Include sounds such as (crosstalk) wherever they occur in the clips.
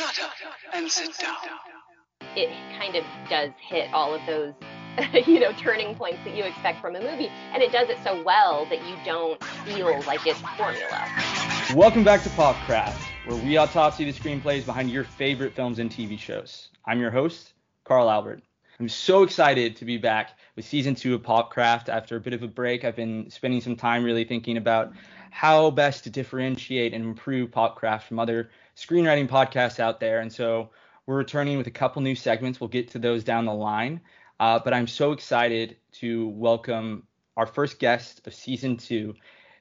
Shut up and sit down. It kind of does hit all of those, (laughs) you know, turning points that you expect from a movie, and it does it so well that you don't feel like it's formula. Welcome back to Popcraft, where we autopsy the screenplays behind your favorite films and TV shows. I'm your host, Carl Albert. I'm so excited to be back with season two of Popcraft after a bit of a break. I've been spending some time really thinking about how best to differentiate and improve Popcraft from other screenwriting podcasts out there. And so we're returning with a couple new segments. We'll get to those down the line. Uh, but I'm so excited to welcome our first guest of season two,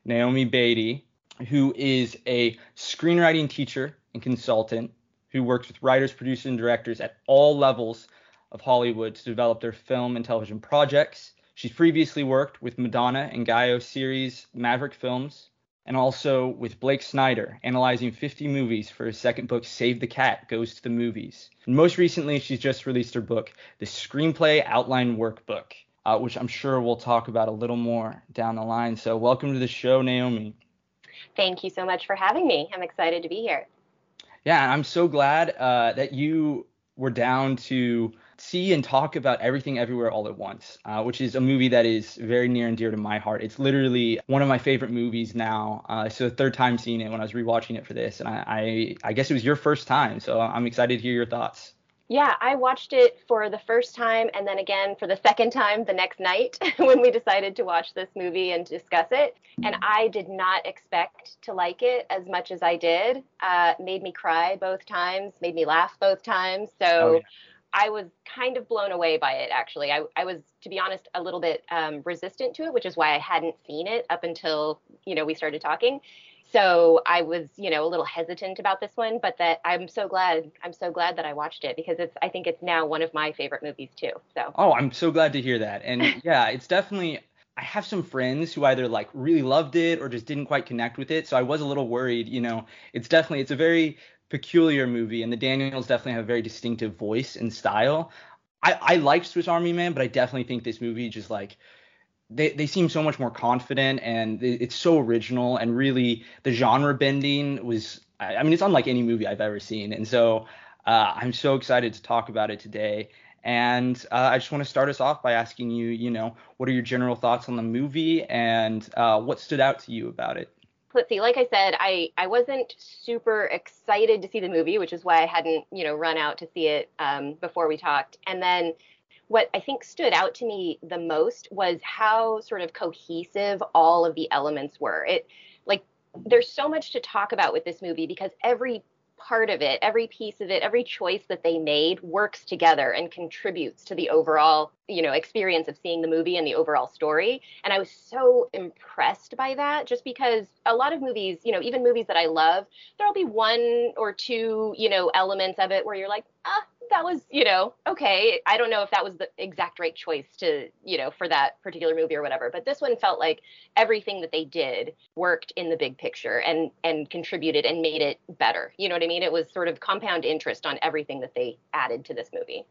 Naomi Beatty, who is a screenwriting teacher and consultant who works with writers, producers, and directors at all levels of Hollywood to develop their film and television projects. She's previously worked with Madonna and Guy Oseary's Maverick Films, and also with Blake Snyder, analyzing 50 movies for his second book, Save the Cat Goes to the Movies. And most recently, she's just released her book, The Screenplay Outline Workbook, uh, which I'm sure we'll talk about a little more down the line. So, welcome to the show, Naomi. Thank you so much for having me. I'm excited to be here. Yeah, I'm so glad uh, that you were down to see and talk about everything everywhere all at once uh, which is a movie that is very near and dear to my heart it's literally one of my favorite movies now uh, so the third time seeing it when i was rewatching it for this and I, I i guess it was your first time so i'm excited to hear your thoughts yeah, I watched it for the first time and then again for the second time the next night (laughs) when we decided to watch this movie and discuss it. And I did not expect to like it as much as I did. Uh, made me cry both times, made me laugh both times. So oh, yeah. I was kind of blown away by it, actually. I, I was, to be honest, a little bit um, resistant to it, which is why I hadn't seen it up until, you know, we started talking. So I was, you know, a little hesitant about this one, but that I'm so glad, I'm so glad that I watched it because it's, I think it's now one of my favorite movies too. So. Oh, I'm so glad to hear that. And (laughs) yeah, it's definitely, I have some friends who either like really loved it or just didn't quite connect with it. So I was a little worried, you know, it's definitely, it's a very peculiar movie, and the Daniels definitely have a very distinctive voice and style. I, I Swiss Army Man, but I definitely think this movie just like they, they seem so much more confident and it's so original and really the genre bending was I mean it's unlike any movie I've ever seen and so uh, I'm so excited to talk about it today and uh, I just want to start us off by asking you you know what are your general thoughts on the movie and uh, what stood out to you about it let's see like i said i i wasn't super excited to see the movie which is why i hadn't you know run out to see it um, before we talked. And then what i think stood out to me the most was how sort of cohesive all of the elements were. It like there's so much to talk about with this movie because every part of it, every piece of it, every choice that they made works together and contributes to the overall, you know, experience of seeing the movie and the overall story. And I was so impressed by that just because a lot of movies, you know, even movies that I love, there'll be one or two, you know, elements of it where you're like, ah, that was, you know, okay. I don't know if that was the exact right choice to, you know, for that particular movie or whatever. But this one felt like everything that they did worked in the big picture and and contributed and made it better. You know what I mean? It was sort of compound interest on everything that they added to this movie.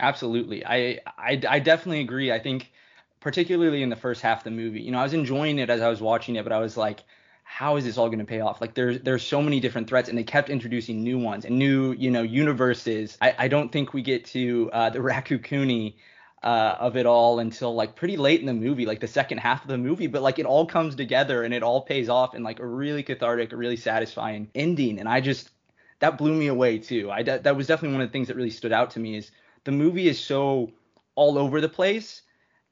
Absolutely. I I, I definitely agree. I think particularly in the first half of the movie, you know, I was enjoying it as I was watching it, but I was like how is this all going to pay off? Like there's there's so many different threats, and they kept introducing new ones and new you know universes. I, I don't think we get to uh, the (laughs) Raccacoonie uh, of it all until like pretty late in the movie, like the second half of the movie. But like it all comes together and it all pays off in like a really cathartic, a really satisfying ending. And I just that blew me away too. I that was definitely one of the things that really stood out to me is the movie is so all over the place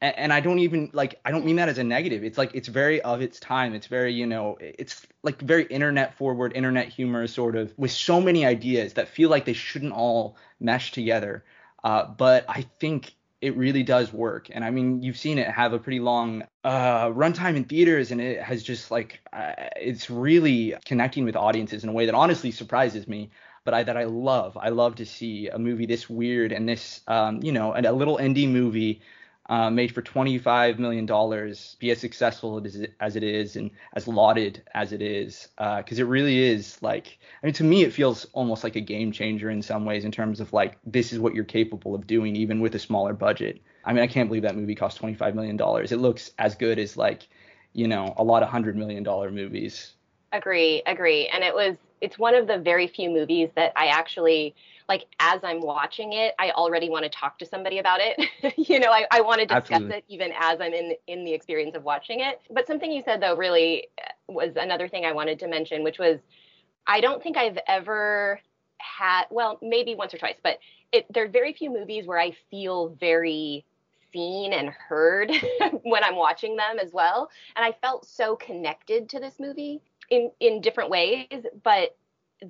and, and I don't even like I don't mean that as a negative. It's like it's very of its time. It's very you know it's like very internet forward, internet humor sort of with so many ideas that feel like they shouldn't all mesh together. Uh, but I think it really does work. And I mean, you've seen it have a pretty long uh, runtime in theaters, and it has just like uh, it's really connecting with audiences in a way that honestly surprises me. But I that I love. I love to see a movie this weird and this, um, you know, and a little indie movie uh, made for 25 million dollars be as successful as it is and as lauded as it is because uh, it really is like i mean to me it feels almost like a game changer in some ways in terms of like this is what you're capable of doing even with a smaller budget. I mean i can't believe that movie cost 25 million dollars. It looks as good as like you know a lot of hundred million dollar movies. Agree agree. And it was it's one of the very few movies that I actually like as I'm watching it, I already want to talk to somebody about it. (laughs) you know, I, I want to discuss Absolutely. it even as I'm in in the experience of watching it. But something you said though really uh, was another thing I wanted to mention, which was I don't think I've ever had well, maybe once or twice, but it there are very few movies where I feel very seen and heard (laughs) when I'm watching them as well. And I felt so connected to this movie in in different ways, but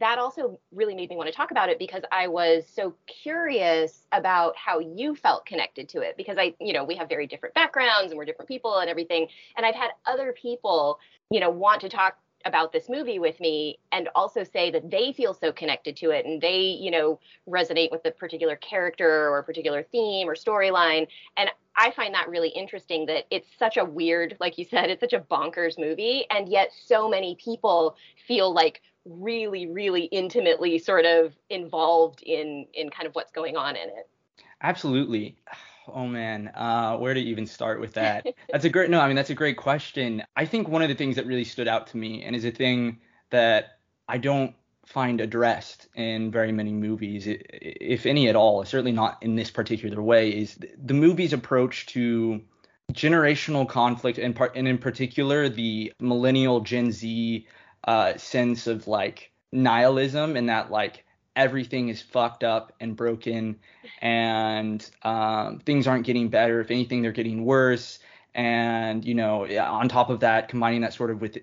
that also really made me want to talk about it because I was so curious about how you felt connected to it because I, you know, we have very different backgrounds and we're different people and everything. And I've had other people, you know, want to talk about this movie with me and also say that they feel so connected to it and they, you know, resonate with a particular character or a particular theme or storyline. And I find that really interesting that it's such a weird, like you said, it's such a bonkers movie. And yet so many people feel like really, really intimately sort of involved in in kind of what's going on in it. Absolutely. (sighs) Oh man, uh, where to even start with that? (laughs) That's a great no. I mean, that's a great question. I think one of the things that really stood out to me, and is a thing that I don't find addressed in very many movies, if any at all, certainly not in this particular way, is the movie's approach to generational conflict and, part, and in particular the millennial Gen Z uh, sense of like nihilism and that like everything is fucked up and broken and um, things aren't getting better. If anything, they're getting worse. And, you know, on top of that, combining that sort of with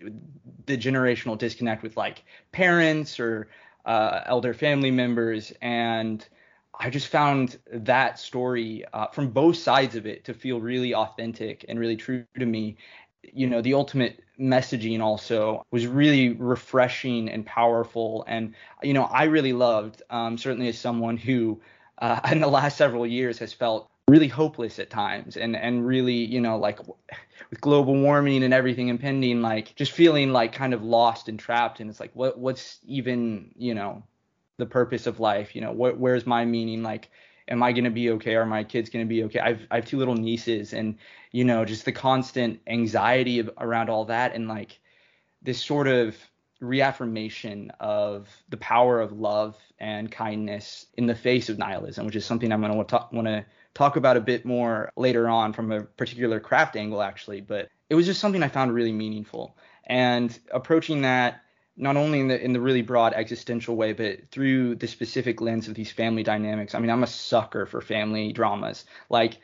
the generational disconnect with like parents or uh, elder family members. And I just found that story uh, from both sides of it to feel really authentic and really true to me you know the ultimate messaging also was really refreshing and powerful and you know i really loved um, certainly as someone who uh, (laughs) in the last several years has felt really hopeless at times and and really you know like with global warming and everything impending like just feeling like kind of lost and trapped and it's like what what's even you know the purpose of life you know what where's my meaning like am I going to be okay? Are my kids going to be okay? I've I have two little nieces, and you know, just the constant anxiety of, around all that, and like this sort of reaffirmation of the power of love and kindness in the face of nihilism, which is something I'm going to want to talk about a bit more later on from a particular craft angle, actually. But it was just something I found really meaningful, and approaching that not only in the in the really broad existential way, but through the specific lens of these family dynamics. I mean, I'm a sucker for family dramas. Like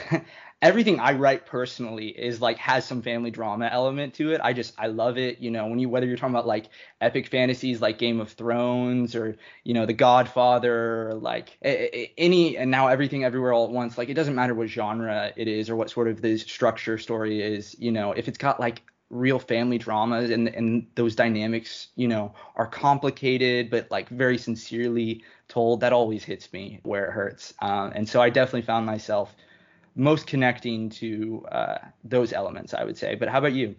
(laughs) everything I write personally is like has some family drama element to it. I just I love it. You know, when you whether you're talking about like epic fantasies like Game of Thrones or you know The Godfather or like any and now everything everywhere all at once. Like it doesn't matter what genre it is or what sort of the structure story is. You know, if it's got like real family dramas and and those dynamics you know are complicated but like very sincerely told that always hits me where it hurts um, and so i definitely found myself most connecting to uh, those elements i would say. But how about you?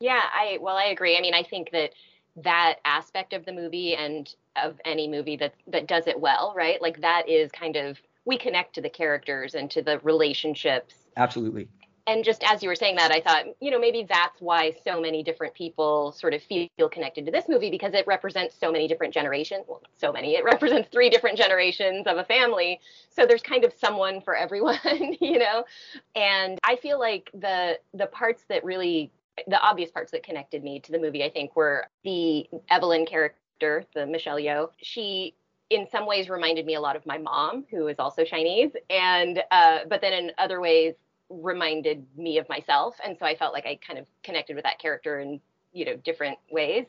Yeah i well i agree. I mean i think that that aspect of the movie and of any movie that that does it well right? Like that is kind of we connect to the characters and to the relationships. Absolutely and just as you were saying that, I thought, you know, maybe that's why so many different people sort of feel connected to this movie because it represents so many different generations. Well, so many. It (laughs) represents three different generations of a family. So there's kind of someone for everyone, (laughs) you know. And I feel like the the parts that really the obvious parts that connected me to the movie, I think, were the Evelyn character, the Michelle Yeoh. She in some ways reminded me a lot of my mom, who is also Chinese, and uh, but then in other ways reminded me of myself. And so i felt like i kind of connected with that character in you know different ways.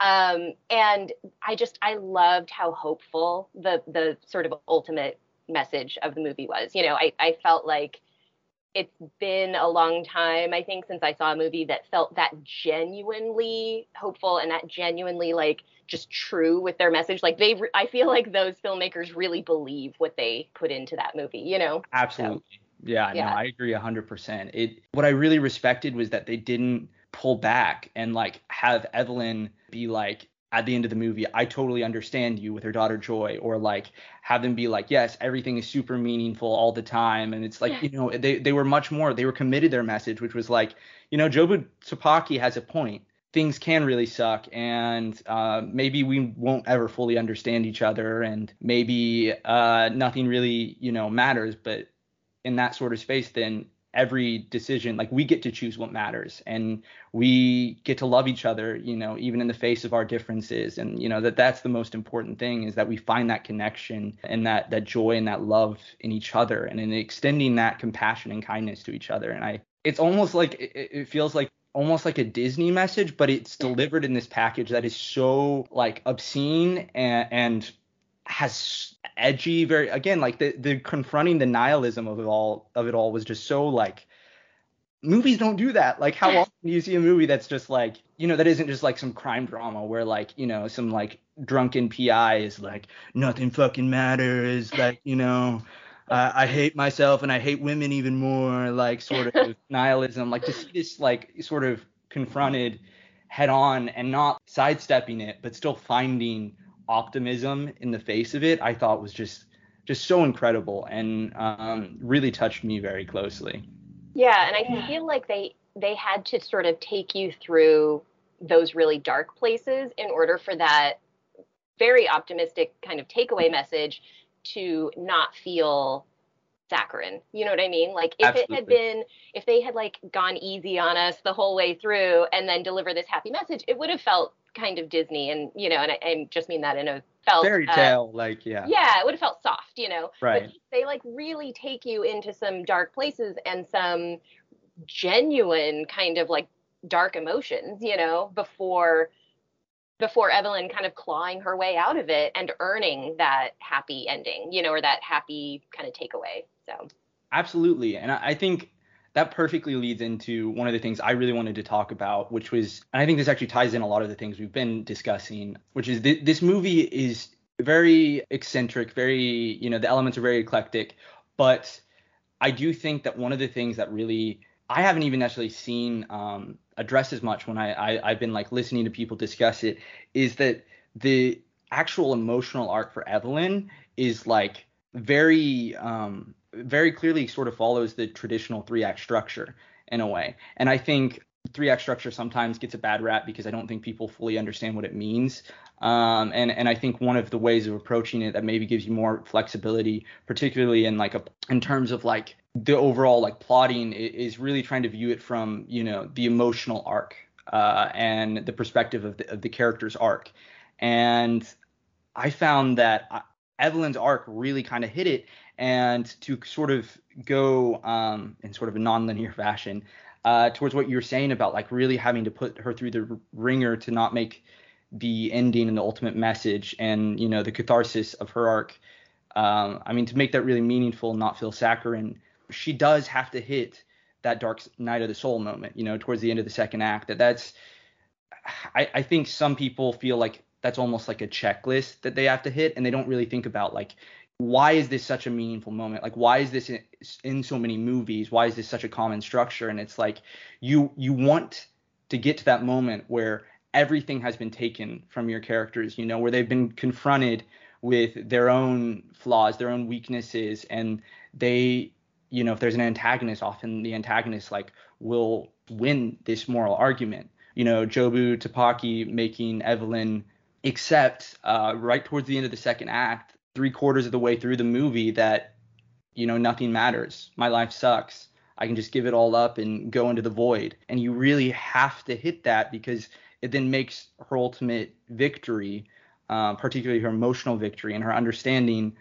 Um, and i just i loved how hopeful the the sort of ultimate message of the movie was. You know i, I felt like it's been a long time i think since i saw a movie that felt that genuinely hopeful and that genuinely like just true with their message. Like they i feel like those filmmakers really believe what they put into that movie you know? Absolutely. so. Yeah, yeah. no, I agree 100%. It what I really respected was that they didn't pull back and like have Evelyn be like at the end of the movie, I totally understand you with her daughter Joy, or like have them be like, yes, everything is super meaningful all the time. And it's like, yeah. you know, they, they were much more, they were committed their message, which was like, you know, Jobu Tupaki has a point things can really suck and uh, maybe we won't ever fully understand each other and maybe uh, nothing really you know matters but in that sort of space then every decision like we get to choose what matters. And we get to love each other you know even in the face of our differences. And you know that that's the most important thing is that we find that connection and that that joy and that love in each other and in extending that compassion and kindness to each other. And i it's almost like it, it feels like almost like a Disney message, but it's delivered in this package that is so like obscene and, and has edgy very again like the the confronting the nihilism of it all of it all was just so like movies don't do that like how (laughs) often do you see a movie that's just like you know that isn't just like some crime drama where like you know some like drunken pi is like nothing fucking matters like you know (laughs) uh, I hate myself and I hate women even more, like sort of (laughs) nihilism. Like to see this like sort of confronted head on and not sidestepping it, but still finding optimism in the face of it, I thought was just just so incredible and um, really touched me very closely. Yeah, and I feel like they they had to sort of take you through those really dark places in order for that very optimistic kind of takeaway message to not feel saccharine. You know what I mean? Like if Absolutely. it had been, if they had like gone easy on us the whole way through and then deliver this happy message, it would have felt kind of Disney. And you know, and I, I just mean that in a felt fairy uh, tale, uh, like yeah. Yeah, it would have felt soft, you know. Right. But they like really take you into some dark places and some genuine kind of like dark emotions, you know, before before Evelyn kind of clawing her way out of it and earning that happy ending, you know, or that happy kind of takeaway. So absolutely, and I think that perfectly leads into one of the things I really wanted to talk about, which was, and I think this actually ties in a lot of the things we've been discussing, which is th- this movie is very eccentric, very, you know, the elements are very eclectic, but I do think that one of the things that really I haven't even necessarily seen um, addressed as much when I, I have been like listening to people discuss it is that the actual emotional arc for Evelyn is like very um very clearly sort of follows the traditional three act structure in a way. And I think three act structure sometimes gets a bad rap because I don't think people fully understand what it means. Um, and and I think one of the ways of approaching it that maybe gives you more flexibility, particularly in like a in terms of like the overall like plotting, is really trying to view it from you know the emotional arc uh, and the perspective of the, of the character's arc. And I found that uh, Evelyn's arc really kind of hit it, and to sort of go um, in sort of a non-linear fashion uh, towards what you're saying about like really having to put her through the ringer to not make the ending and the ultimate message and you know the catharsis of her arc. Um, i mean to make that really meaningful and not feel saccharine she does have to hit that dark night of the soul moment you know towards the end of the second act that that's I, I think some people feel like that's almost like a checklist that they have to hit and they don't really think about like why is this such a meaningful moment? Like why is this in, in so many movies? Why is this such a common structure? And it's like you you want to get to that moment where everything has been taken from your characters, you know, where they've been confronted with their own flaws, their own weaknesses, and they, you know, if there's an antagonist, often the antagonist like will win this moral argument. You know, Jobu Tupaki making Evelyn accept uh, right towards the end of the second act, three quarters of the way through the movie, that you know nothing matters. My life sucks. I can just give it all up and go into the void. And you really have to hit that because it then makes her ultimate victory, uh, particularly her emotional victory and her understanding,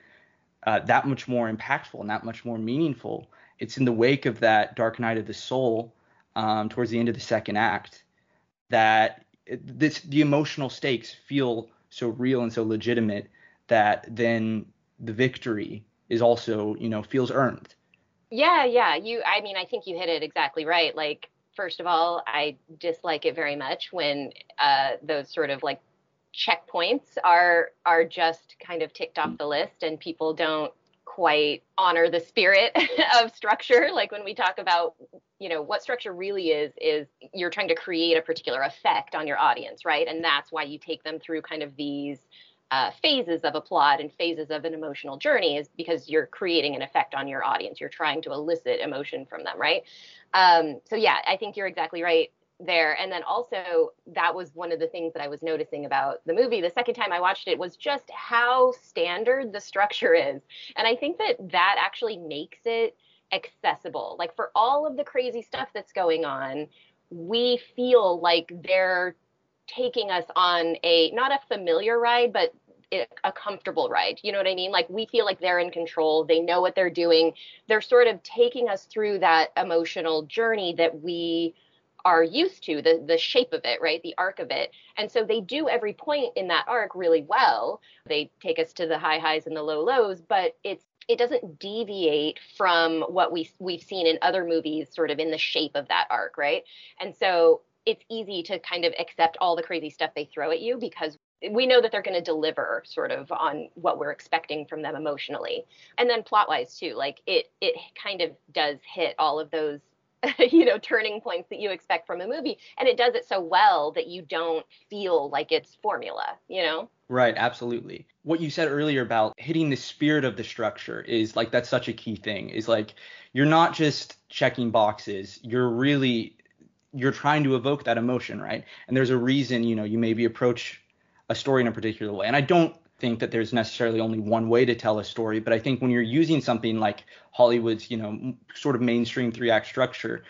uh, that much more impactful and that much more meaningful. It's in the wake of that dark night of the soul, um, towards the end of the second act, that this the emotional stakes feel so real and so legitimate that then the victory is also you know feels earned. Yeah, yeah. You I mean I think you hit it exactly right. Like first of all, I dislike it very much when uh, those sort of like checkpoints are are just kind of ticked off the list and people don't quite honor the spirit (laughs) of structure like when we talk about you know what structure really is is you're trying to create a particular effect on your audience right and that's why you take them through kind of these uh, phases of a plot and phases of an emotional journey is because you're creating an effect on your audience. You're trying to elicit emotion from them, right? Um, so yeah, I think you're exactly right. there. And then also, that was one of the things that I was noticing about the movie. The second time I watched it was just how standard the structure (laughs) is. And I think that that actually makes it accessible. Like for all of the crazy stuff that's going on, we feel like they're taking us on a not a familiar ride, but a comfortable ride. You know what I mean? Like we feel like they're in control. They know what they're doing. They're sort of taking us through that emotional journey that we are used to, the the shape of it, right? The arc of it. And so they do every point in that arc really well. They take us to the high highs and the low lows, but it's it doesn't deviate from what we we've seen in other movies sort of in the shape of that arc, right? And so it's easy to kind of accept all the crazy stuff they throw at you because we know that they're going to deliver sort of on what we're expecting from them emotionally. And then plot wise too like it it kind of does hit all of those (laughs) you know turning points that you expect from a movie. And it does it so well that you don't feel like it's formula you know? Right absolutely. What you said earlier about hitting the spirit of the structure is like that's such a key thing is like you're not just checking boxes you're really you're trying to evoke that emotion right and there's a reason you know you maybe approach a story in a particular way. And I don't think that there's necessarily only one way to tell a story, but I think when you're using something like Hollywood's, you know, sort of mainstream three act structure,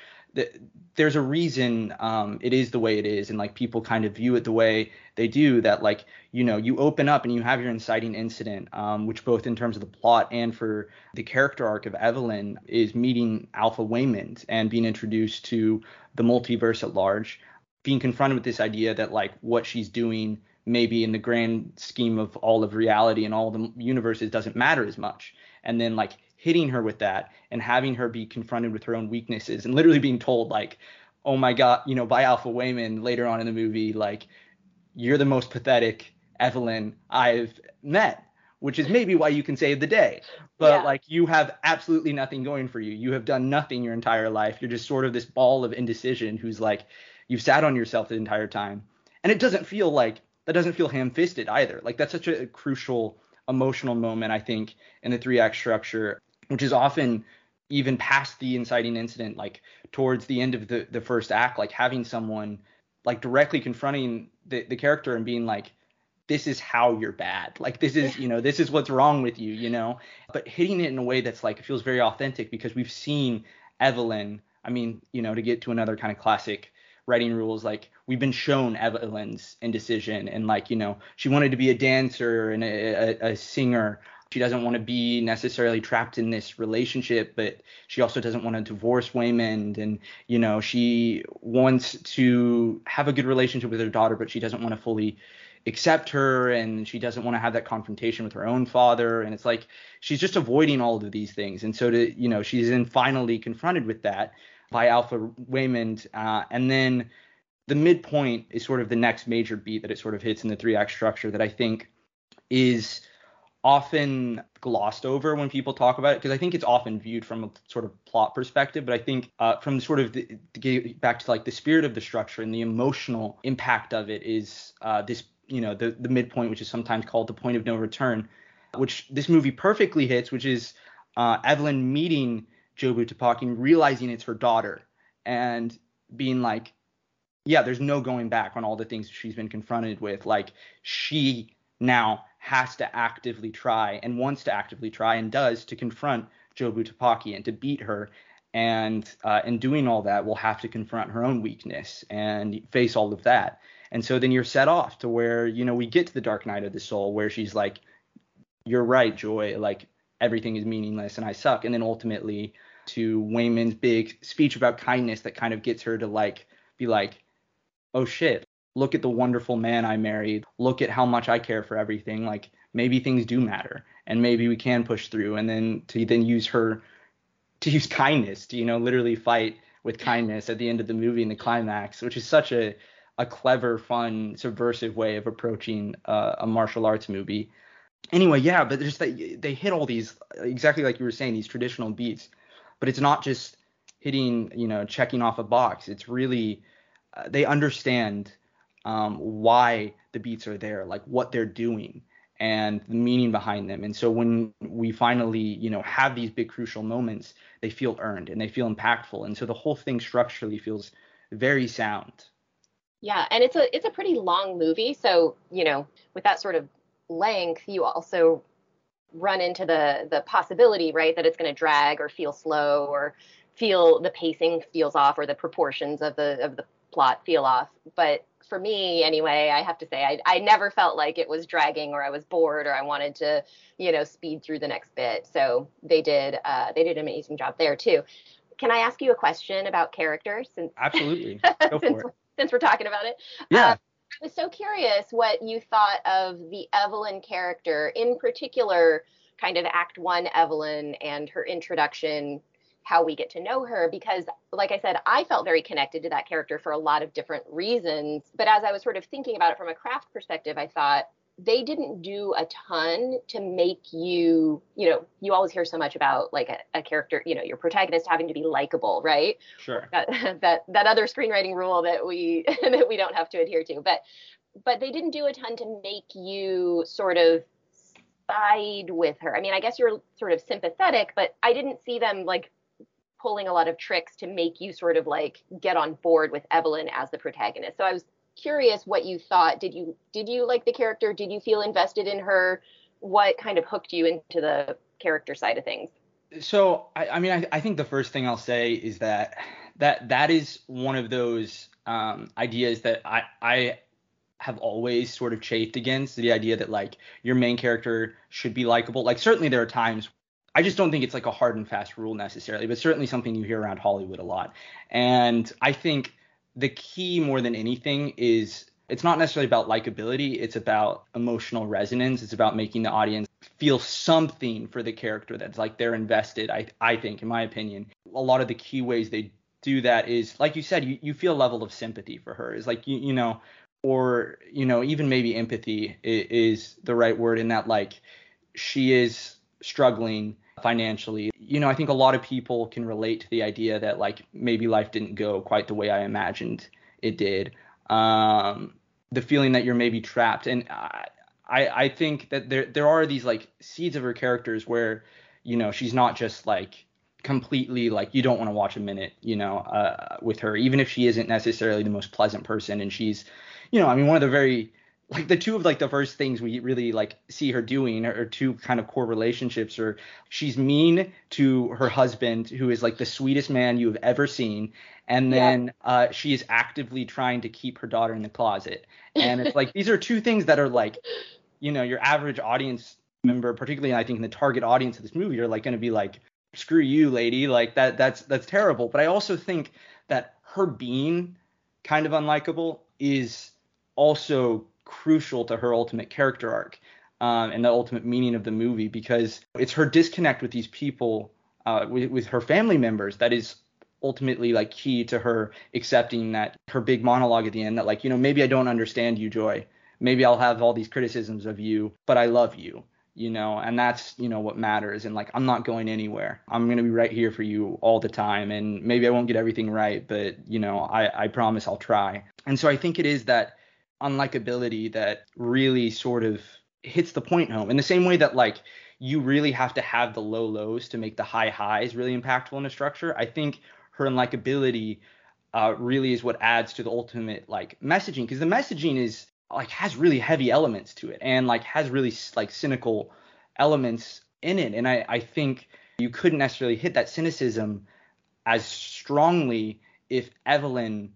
there's a reason um, it is the way it is, and like people kind of view it the way they do. That like you know you open up and you have your inciting incident, um, which both in terms of the plot and for the character arc of Evelyn is meeting Alpha Waymond and being introduced to the multiverse at large, being confronted with this idea that like what she's doing maybe in the grand scheme of all of reality and all the universes doesn't matter as much. And then like hitting her with that and having her be confronted with her own weaknesses and literally being told like, oh my god, you know, by Alpha Waymond later on in the movie, like you're the most pathetic Evelyn I've met. Which is maybe why you can save the day. But yeah. like you have absolutely nothing going for you. You have done nothing your entire life. You're just sort of this ball of indecision who's like you've sat on yourself the entire time. And it doesn't feel like that doesn't feel ham-fisted either. Like that's such a crucial emotional moment I think in the three act structure, which is often even past the inciting incident, like towards the end of the the first act, like having someone like directly confronting the the character and being like this is how you're bad. Like this is, you know, this is what's wrong with you, you know. But hitting it in a way that's like it feels very authentic because we've seen Evelyn. I mean, you know, to get to another kind of classic writing rules like we've been shown evelyn's indecision and like you know she wanted to be a dancer and a, a, a singer she doesn't want to be necessarily trapped in this relationship but she also doesn't want to divorce waymond. And you know she wants to have a good relationship with her daughter but she doesn't want to fully accept her. And she doesn't want to have that confrontation with her own father. And it's like she's just avoiding all of these things. And so to you know she's then finally confronted with that by Alpha Waymond. Uh, and then the midpoint is sort of the next major beat that it sort of hits in the three act structure that I think is often glossed over when people talk about it because I think it's often viewed from a sort of plot perspective, but I think uh, from sort of the, to get back to like the spirit of the structure and the emotional impact of it is uh, this you know the the midpoint, which is sometimes called the point of no return, which this movie perfectly hits, which is uh, Evelyn meeting Jobu Tupaki, realizing it's her daughter and being like, yeah, there's no going back on all the things she's been confronted with. Like she now has to actively try and wants to actively try and does to confront Jobu Tupaki and to beat her. And uh, in doing all that, will have to confront her own weakness and face all of that. And so then you're set off to where, you know, we get to the dark night of the soul where she's like, you're right, Joy. Like everything is meaningless and I suck. And then ultimately to Waymond's big speech about kindness that kind of gets her to like be like, oh shit, look at the wonderful man I married. Look at how much I care for everything. Like maybe things do matter and maybe we can push through. And then to then use her to use kindness to, you know, literally fight with kindness at the end of the movie in the climax, which is such a a clever, fun, subversive way of approaching uh, a martial arts movie anyway, yeah, but just they they hit all these exactly like you were saying these traditional beats, but it's not just hitting you know checking off a box. It's really uh, they understand um, why the beats are there, like what they're doing and the meaning behind them. And so when we finally, you know, have these big crucial moments, they feel earned and they feel impactful. And so the whole thing structurally feels very sound. Yeah, and it's a it's a pretty long movie, so you know, with that sort of length, you also run into the the possibility, right, that it's going to drag or feel slow or feel the pacing feels off or the proportions of the of the plot feel off. But for me anyway, I have to say I, I never felt like it was dragging or I was bored or I wanted to, you know, speed through the next bit. So they did uh, they did an amazing job there too. Can I ask you a question about characters? Since (laughs) absolutely, Go since, for it. since we're talking about it. Yeah. Uh, I was so curious what you thought of the Evelyn character, in particular, kind of Act One Evelyn and her introduction how we get to know her because like i said i felt very connected to that character for a lot of different reasons. But as i was sort of thinking about it from a craft perspective i thought they didn't do a ton to make you you know you always hear so much about like a, a character you know your protagonist having to be likable right? Sure. (laughs) That that, that other screenwriting rule that we (laughs) that we don't have to adhere to. But but they didn't do a ton to make you sort of side with her. I mean i guess you're sort of sympathetic but i didn't see them like pulling a lot of tricks to make you sort of like get on board with Evelyn as the protagonist. So I was curious what you thought. Did you did you like the character? Did you feel invested in her? What kind of hooked you into the character side of things? So I, I mean, I, I, think the first thing I'll say is that that that is one of those um, ideas that I I have always sort of chafed against the idea that like your main character should be likable. Like certainly there are times I just don't think it's like a hard and fast rule necessarily, but certainly something you hear around Hollywood a lot. And I think the key more than anything is it's not necessarily about likability, it's about emotional resonance. It's about making the audience feel something for the character that's like they're invested. I I think, in my opinion, a lot of the key ways they do that is like you said, you, you feel a level of sympathy for her. Is like you you know, or you know, even maybe empathy is, is the right word in that like she is struggling financially. You know, I think a lot of people can relate to the idea that like maybe life didn't go quite the way I imagined it did. Um, the feeling that you're maybe trapped, and I, I think that there there are these like seeds of her characters where, you know, she's not just like completely like you don't want to watch a minute, you know, uh, with her, even if she isn't necessarily the most pleasant person, and she's, you know, I mean, one of the very like the two of like the first things we really like see her doing are two kind of core relationships or she's mean to her husband who is like the sweetest man you have ever seen and then yeah. uh, she is actively trying to keep her daughter in the closet and it's like these are two things that are like you know your average audience member particularly i think in the target audience of this movie are like going to be like screw you lady like that that's that's terrible but i also think that her being kind of unlikable is also crucial to her ultimate character arc um, and the ultimate meaning of the movie because it's her disconnect with these people, uh, with, with her family members, that is ultimately like key to her accepting that her big monologue at the end that like you know maybe I don't understand you, Joy. Maybe I'll have all these criticisms of you, but I love you you know? And that's you know what matters and like i'm not going anywhere. I'm going to be right here for you all the time and maybe i won't get everything right but you know i i promise i'll try. And so i think it is that unlikability that really sort of hits the point home in the same way that like you really have to have the low lows to make the high highs really impactful in a structure. I think her unlikability uh, really is what adds to the ultimate like messaging because the messaging is like has really heavy elements to it and like has really like cynical elements in it. And I, I think you couldn't necessarily hit that cynicism as strongly if Evelyn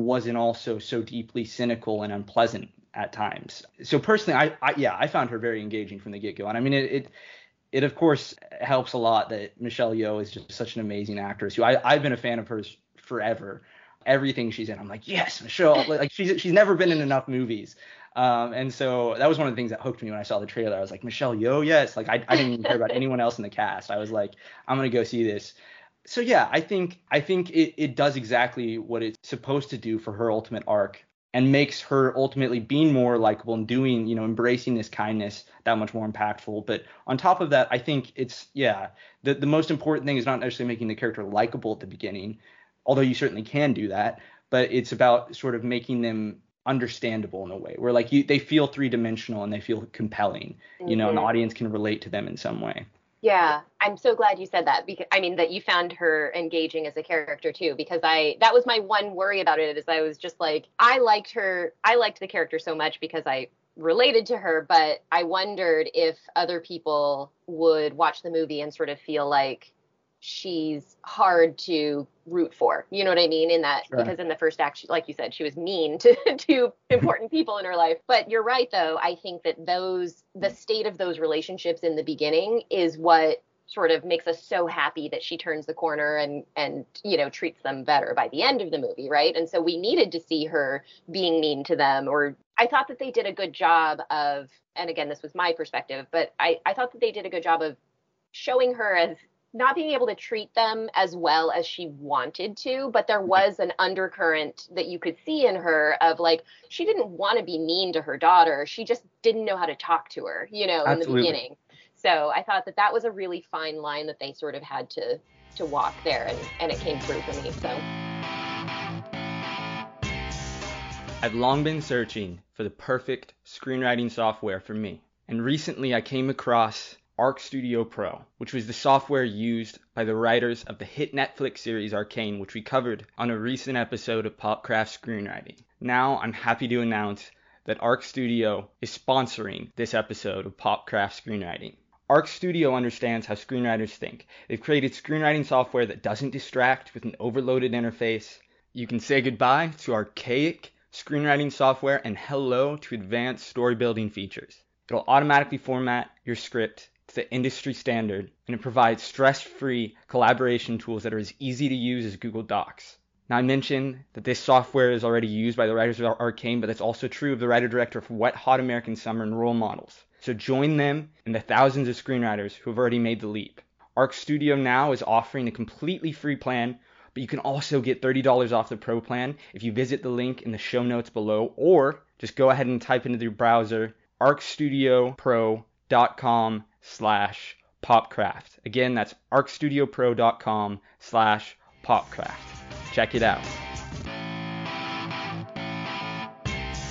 wasn't also so deeply cynical and unpleasant at times. So personally, I, I yeah, I found her very engaging from the get go, and I mean it, it it of course helps a lot that Michelle Yeoh is just such an amazing actress who I, I've been a fan of hers forever. Everything she's in, I'm like, yes, Michelle. Like she's she's never been in enough movies. Um, and so that was one of the things that hooked me when I saw the trailer. I was like, Michelle Yeoh, yes. Like I, I didn't even care about anyone else in the cast. I was like, I'm gonna go see this so yeah, I think I think it, it does exactly what it's supposed to do for her ultimate arc and makes her ultimately being more likable and doing, you know, embracing this kindness that much more impactful. But on top of that, I think it's yeah, the the most important thing is not necessarily making the character likable at the beginning, although you certainly can do that, but it's about sort of making them understandable in a way where like you they feel three dimensional and they feel compelling, you know, mm-hmm. an audience can relate to them in some way. Yeah, I'm so glad you said that because I mean that you found her engaging as a character too because I that was my one worry about it is I was just like I liked her I liked the character so much because I related to her but I wondered if other people would watch the movie and sort of feel like she's hard to root for. You know what I mean? In that, sure. because in the first act, like you said, she was mean (laughs) to, to important people in her life. But you're right, though. I think that those, the state of those relationships in the beginning is what sort of makes us so happy that she turns the corner and and you know treats them better by the end of the movie right and so we needed to see her being mean to them or i thought that they did a good job of and again this was my perspective but i i thought that they did a good job of showing her as not being able to treat them as well as she wanted to, but there mm-hmm. was an undercurrent that you could see in her of like she didn't want to be mean to her daughter. She just didn't know how to talk to her, you know, Absolutely. in the beginning. So I thought that that was a really fine line that they sort of had to to walk there and and it came through for me. So I've long been searching for the perfect screenwriting software for me. And recently I came across Arc Studio Pro, which was the software used by the writers of the hit Netflix series Arcane, which we covered on a recent episode of Popcraft Screenwriting. Now I'm happy to announce that Arc Studio is sponsoring this episode of Popcraft Screenwriting. Arc Studio understands how screenwriters think. They've created screenwriting software that doesn't distract with an overloaded interface. You can say goodbye to archaic screenwriting software and hello to advanced story building features. It'll automatically format your script the industry standard, and it provides stress-free collaboration tools that are as easy to use as Google Docs. Now, I mentioned that this software is already used by the writers of Arcane, but that's also true of the writer-director for Wet Hot American Summer and Role Models. So join them and the thousands of screenwriters who have already made the leap. Arc Studio now is offering a completely free plan, but you can also get $30 off the pro plan if you visit the link in the show notes below, or just go ahead and type into your browser arcstudiopro.com slash popcraft. Again, that's arcstudiopro.com slash popcraft. Check it out.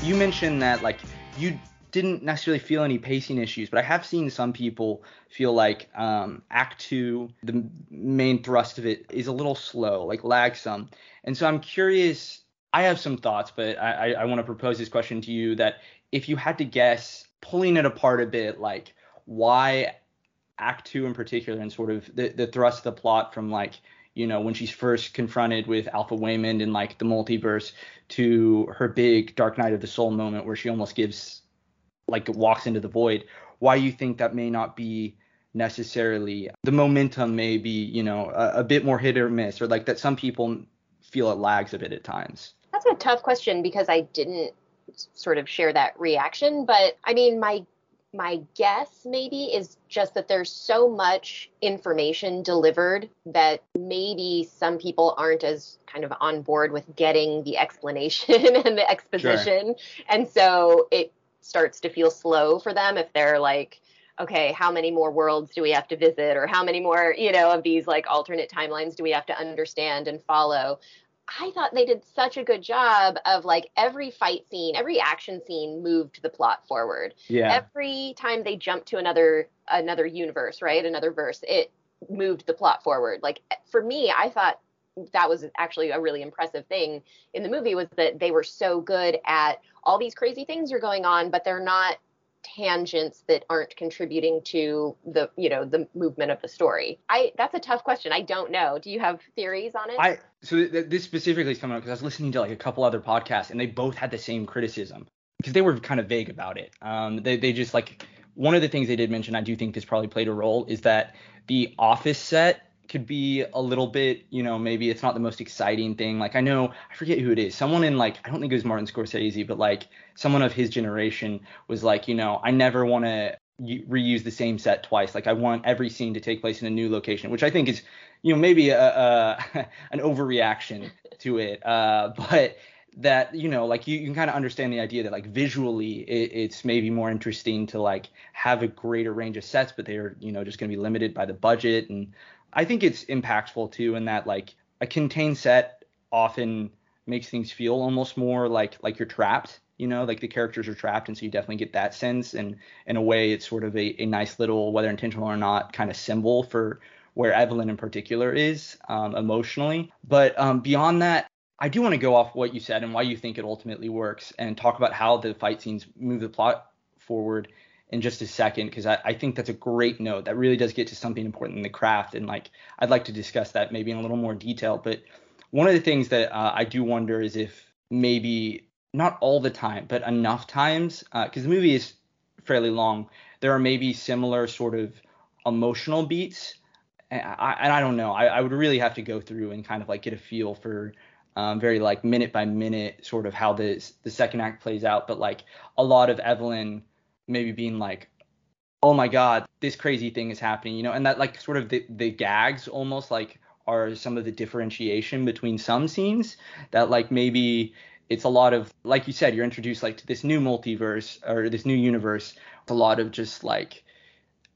You mentioned that like you didn't necessarily feel any pacing issues, but I have seen some people feel like um, Act Two, the main thrust of it, is a little slow, like lag some. And so I'm curious. I have some thoughts, but I, I, I want to propose this question to you: that if you had to guess, pulling it apart a bit, like why Act Two in particular, and sort of the, the thrust of the plot from like you know when she's first confronted with Alpha Waymond and like the multiverse to her big Dark Night of the Soul moment where she almost gives like walks into the void. Why you think that may not be necessarily the momentum may be you know a, a bit more hit or miss or like that some people feel it lags a bit at times. That's a tough question because I didn't sort of share that reaction, but I mean my my guess maybe is just that there's so much information delivered that maybe some people aren't as kind of on board with getting the explanation (laughs) and the exposition. Sure. And so it starts to feel slow for them if they're like, okay, how many more worlds do we have to visit or how many more, you know, of these like alternate timelines do we have to understand and follow? I thought they did such a good job of like every fight scene, every action scene moved the plot forward. Yeah. Every time they jumped to another another universe, right? Another verse, it moved the plot forward. Like eh, for me, I thought that was actually a really impressive thing in the movie was that they were so good at all these crazy things are going on, but they're not tangents that aren't contributing to the you know the movement of the story. I that's a tough question. I don't know. Do you have theories on it? I so th- this specifically is coming up because i was listening to like a couple other podcasts and they both had the same criticism because they were kind of vague about it. Um they, they just like one of the things they did mention i do think this probably played a role is that the office set could be a little bit, you know, maybe it's not the most exciting thing. Like I know, I forget who it is. Someone in like, I don't think it was Martin Scorsese, but like someone of his generation was like, you know, I never want to reuse the same set twice. Like I want every scene to take place in a new location, which I think is, you know, maybe a, a (laughs) an overreaction to it. Uh, but that you know like you, you can kind of understand the idea that like visually it, it's maybe more interesting to like have a greater range of sets but they're you know just going to be limited by the budget and I think it's impactful too in that like a contained set often makes things feel almost more like like you're trapped you know, like the characters are trapped, and so you definitely get that sense. And in a way, it's sort of a, a nice little, whether intentional or not, kind of symbol for where Evelyn in particular is um, emotionally. But um, beyond that, I do want to go off what you said and why you think it ultimately works, and talk about how the fight scenes move the plot forward in just a second because I, I, think that's a great note that really does get to something important in the craft and like I'd like to discuss that maybe in a little more detail. But one of the things that uh, I do wonder is if maybe not all the time, but enough times, because uh, the movie is fairly long, there are maybe similar sort of emotional beats. And I, and I don't know. I, I, would really have to go through and kind of like get a feel for um, very like minute by minute sort of how this the second act plays out. But like a lot of Evelyn maybe being like, oh my god, this crazy thing is happening, you know, and that like sort of the the gags almost like are some of the differentiation between some scenes that like maybe it's a lot of like you said you're introduced like to this new multiverse or this new universe it's a lot of just like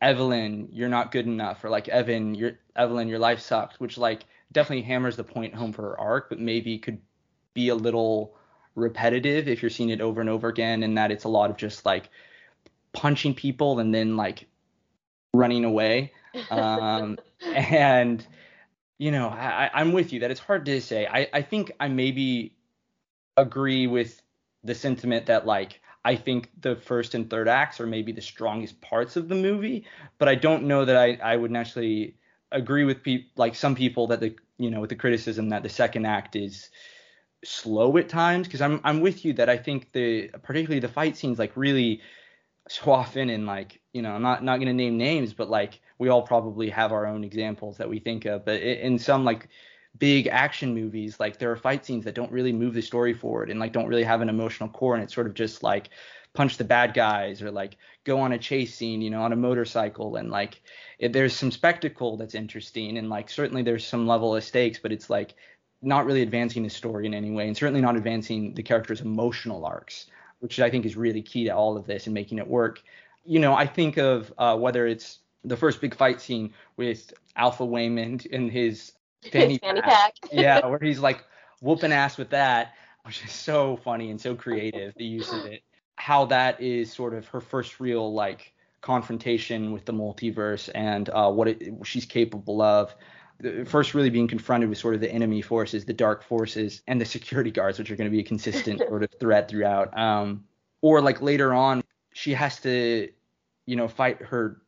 evelyn you're not good enough or like evan you're evelyn your life sucks which like definitely hammers the point home for her arc but maybe could be a little repetitive if you're seeing it over and over again and that it's a lot of just like punching people and then like running away um (laughs) and you know, I, I'm with you that it's hard to say. I, I think I maybe agree with the sentiment that like I think the first and third acts are maybe the strongest parts of the movie, but I don't know that I, I would naturally agree with people like some people that the you know with the criticism that the second act is slow at times because I'm I'm with you that I think the particularly the fight scenes like really so often in like you know I'm not not gonna name names but like we all probably have our own examples that we think of. But in some like big action movies like there are fight scenes that don't really move the story forward and like don't really have an emotional core and it's sort of just like punch the bad guys or like go on a chase scene you know on a motorcycle. And like it, there's some spectacle that's interesting and like certainly there's some level of stakes but it's like not really advancing the story in any way and certainly not advancing the characters emotional arcs which I think is really key to all of this and making it work. You know, I think of uh, whether it's the first big fight scene with Alpha Waymond and his fanny, fanny pack. pack. yeah, (laughs) where he's like whooping ass with that, which is so funny and so creative, the use of it. How that is sort of her first real like confrontation with the multiverse and uh, what it, she's capable of first really being confronted with sort of the enemy forces, the dark forces, and the security guards, which are going to be a consistent (laughs) sort of threat throughout. Um, or like later on, she has to, you know, fight her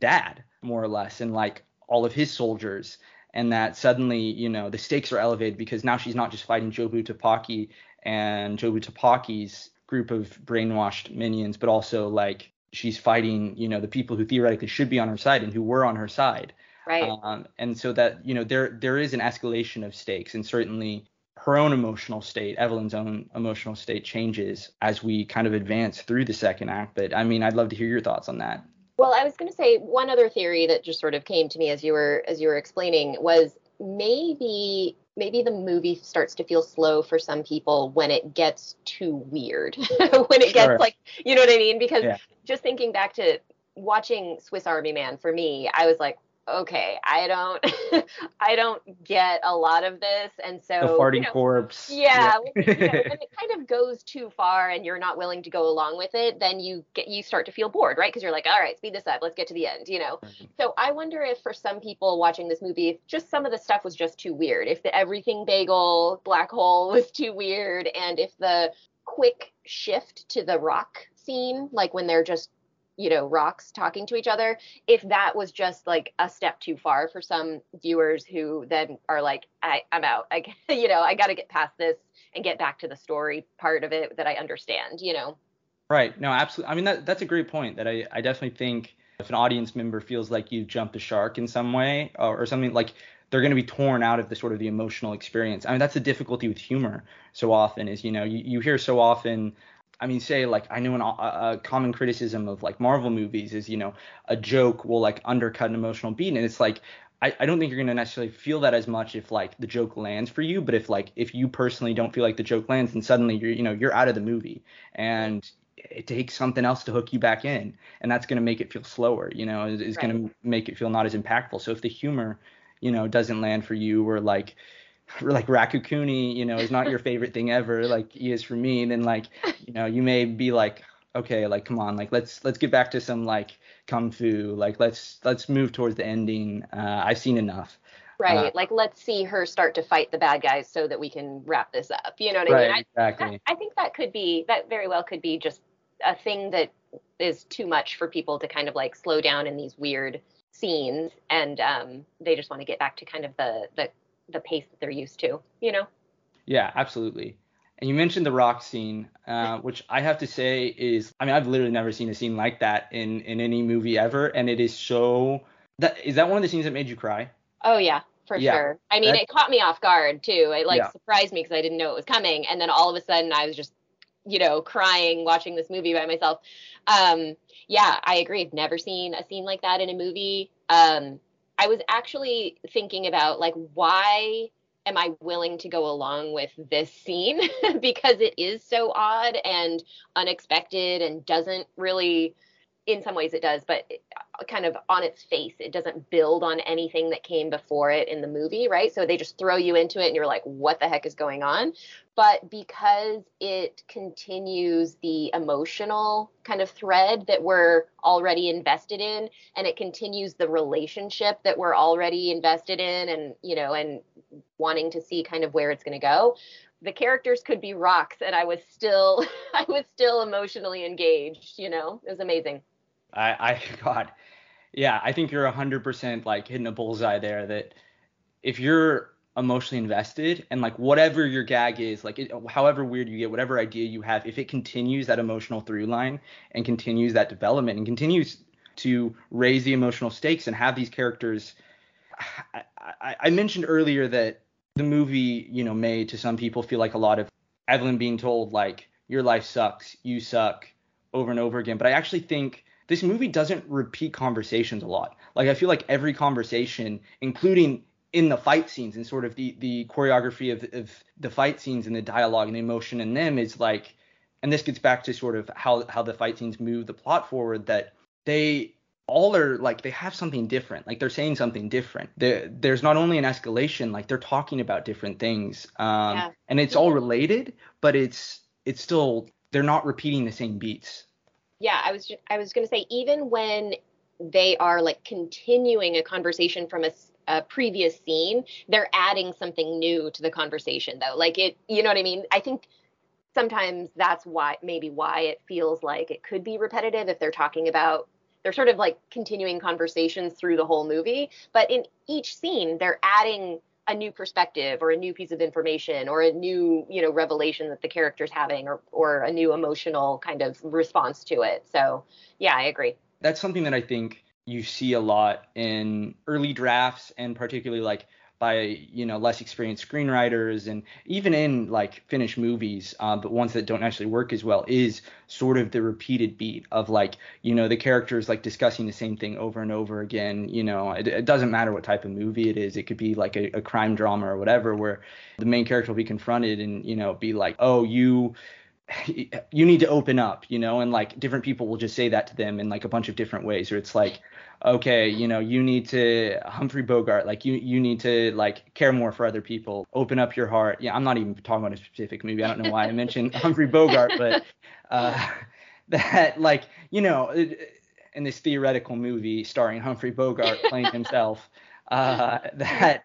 dad more or less, and like all of his soldiers, and that suddenly, you know, the stakes are elevated because now she's not just fighting Jobu Tupaki and Jobu Tupaki's group of brainwashed minions, but also like she's fighting, you know, the people who theoretically should be on her side and who were on her side. Right. Um, and so that you know there there is an escalation of stakes, and certainly her own emotional state, Evelyn's own emotional state changes as we kind of advance through the second act. But I mean, I'd love to hear your thoughts on that. Well, I was going to say one other theory that just sort of came to me as you were as you were explaining was maybe maybe the movie starts to feel slow for some people when it gets too weird (laughs) when it gets sure. like you know what i mean because yeah. just thinking back to watching swiss army man for me i was like okay, I don't, (laughs) I don't get a lot of this, and so the farting you know, corpse. Yeah, yeah. you know, when (laughs) it kind of goes too far, and you're not willing to go along with it, then you get you start to feel bored, right? Because you're like, all right, speed this up, let's get to the end, you know. Mm-hmm. So I wonder if for some people watching this movie, just some of the stuff was just too weird. If the everything bagel black hole (laughs) was too weird, and if the quick shift to the rock scene, like when they're just you know rocks talking to each other if that was just like a step too far for some viewers who then are like I, i'm out. I (laughs) you know i got to get past this and get back to the story part of it that i understand you know? Right. No absolutely i mean that, that's a great point that i, I definitely think if an audience member feels like you jumped a shark in some way or, or something like they're going to be torn out of the sort of the emotional experience. I mean, that's the difficulty with humor so often is, you know, you, you hear so often I mean, say like I know an, a, a, common criticism of like Marvel movies is you know a joke will like undercut an emotional beat, and it's like I, I don't think you're gonna necessarily feel that as much if like the joke lands for you, but if like if you personally don't feel like the joke lands, then suddenly you're you know you're out of the movie, and it takes something else to hook you back in, and that's gonna make it feel slower, you know, is, right. gonna make it feel not as impactful. So if the humor, you know, doesn't land for you, or like (laughs) like Raccacoonie, you know, is not your favorite thing ever, like he is for me, then like, you know, you may be like, okay, like come on, like let's let's get back to some like kung fu, like let's let's move towards the ending. Uh, I've seen enough. Right. Uh, like let's see her start to fight the bad guys so that we can wrap this up. You know what I mean? I, exactly. I, I think that could be that very well could be just a thing that is too much for people to kind of like slow down in these weird scenes and um, they just want to get back to kind of the the the pace that they're used to, you know? Yeah, absolutely. And you mentioned the rock scene, uh, which I have to say is, I mean, I've literally never seen a scene like that in in any movie ever, and it is so. That is that one of the scenes that made you cry? Oh yeah, for yeah. sure. I mean, it caught me off guard too. It like yeah. surprised me because I didn't know it was coming, and then all of a sudden I was just, you know, crying watching this movie by myself. Um, yeah, I agree. I've never seen a scene like that in a movie. Um, I was actually thinking about like why am I willing to go along with this scene? (laughs) Because it is so odd and unexpected and doesn't really in some ways it does but uh, kind of on its face it doesn't build on anything that came before it in the movie right? So they just throw you into it and you're like what the heck is going on? But because it continues the emotional kind of thread that we're already invested in and it continues the relationship that we're already invested in and you know and wanting to see kind of where it's going to go the characters could be rocks and i was still (laughs) i was still emotionally engaged you know? It was amazing i i (laughs) god. Yeah i think you're 100% like hitting a bullseye there that if you're emotionally invested and like whatever your gag is like it, however weird you get whatever idea you have if it continues that emotional through line and continues that development and continues to raise the emotional stakes and have these characters (sighs) I, I, I mentioned earlier that the movie you know made to some people feel like a lot of evelyn being told like your life sucks you suck over and over again but i actually think this movie doesn't repeat conversations a lot. Like i feel like every conversation including in the fight scenes and sort of the the choreography of, of the fight scenes and the dialogue and the emotion in them is like and this gets back to sort of how how the fight scenes move the plot forward that they all are like they have something different. Like they're saying something different. There, there's not only an escalation like they're talking about different things um, yeah. and it's all related but it's it's still they're not repeating the same beats yeah i was i was going to say even when they are like continuing a conversation from a a previous scene, they're adding something new to the conversation though. Like it, you know what I mean? I think sometimes that's why maybe why it feels like it could be repetitive if they're talking about they're sort of like continuing conversations through the whole movie, but in each scene they're adding a new perspective or a new piece of information or a new, you know, revelation that the character's having or or a new emotional kind of response to it. So, yeah, I agree. That's something that I think you see a lot in early drafts and particularly like by you know less experienced screenwriters and even in like finished movies uh, but ones that don't actually work as well is sort of the repeated beat of like you know the characters like discussing the same thing over and over again you know it, it doesn't matter what type of movie it is it could be like a, a crime drama or whatever where the main character will be confronted and you know be like oh you you need to open up, you know, and like different people will just say that to them in like a bunch of different ways. Or it's like, okay, you know, you need to Humphrey Bogart, like you you need to like care more for other people, open up your heart. Yeah, I'm not even talking about a specific movie. I don't know why I mentioned (laughs) Humphrey Bogart, but uh, (laughs) that like you know, in this theoretical movie starring Humphrey Bogart playing himself, uh, that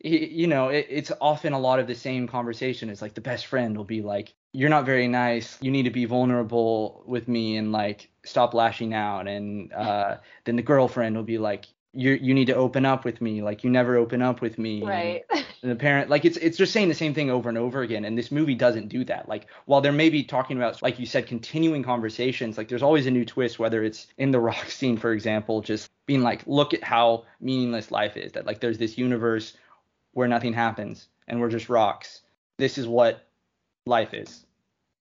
you know, it, it's often a lot of the same conversation. It's like the best friend will be like, "You're not very nice. You need to be vulnerable with me and like stop lashing out." And uh, then the girlfriend will be like, "You you need to open up with me. Like you never open up with me." Right. And, (laughs) and the parent, like it's it's just saying the same thing over and over again. And this movie doesn't do that. Like while they're maybe talking about, like you said, continuing conversations, like there's always a new twist. Whether it's in the rock scene, for example, just being like, "Look at how meaningless life is. That like there's this universe." Where nothing happens and we're just rocks. This is what life is,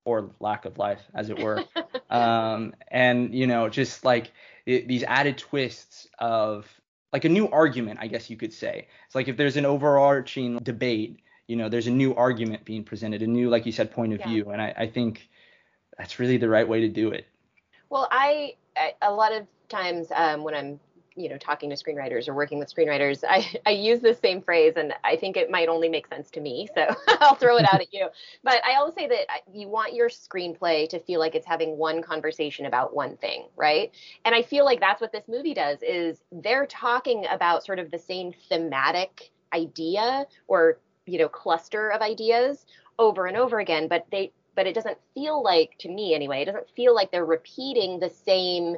or lack of life, as it were. (laughs) um, and you know, just like it, these added twists of like a new argument, I guess you could say. It's like if there's an overarching debate, you know, there's a new argument being presented, a new, like you said, point of yeah. view, and I, I think that's really the right way to do it. Well, I, I a lot of times um, when I'm you know talking to screenwriters or working with screenwriters i (laughs) i use the same phrase and i think it might only make sense to me so (laughs) i'll throw it out at you. But i always say that you want your screenplay to feel like it's having one conversation about one thing right? And i feel like that's what this movie does is they're talking about sort of the same thematic idea or you know cluster of ideas over and over again but they but it doesn't feel like to me anyway it doesn't feel like they're repeating the same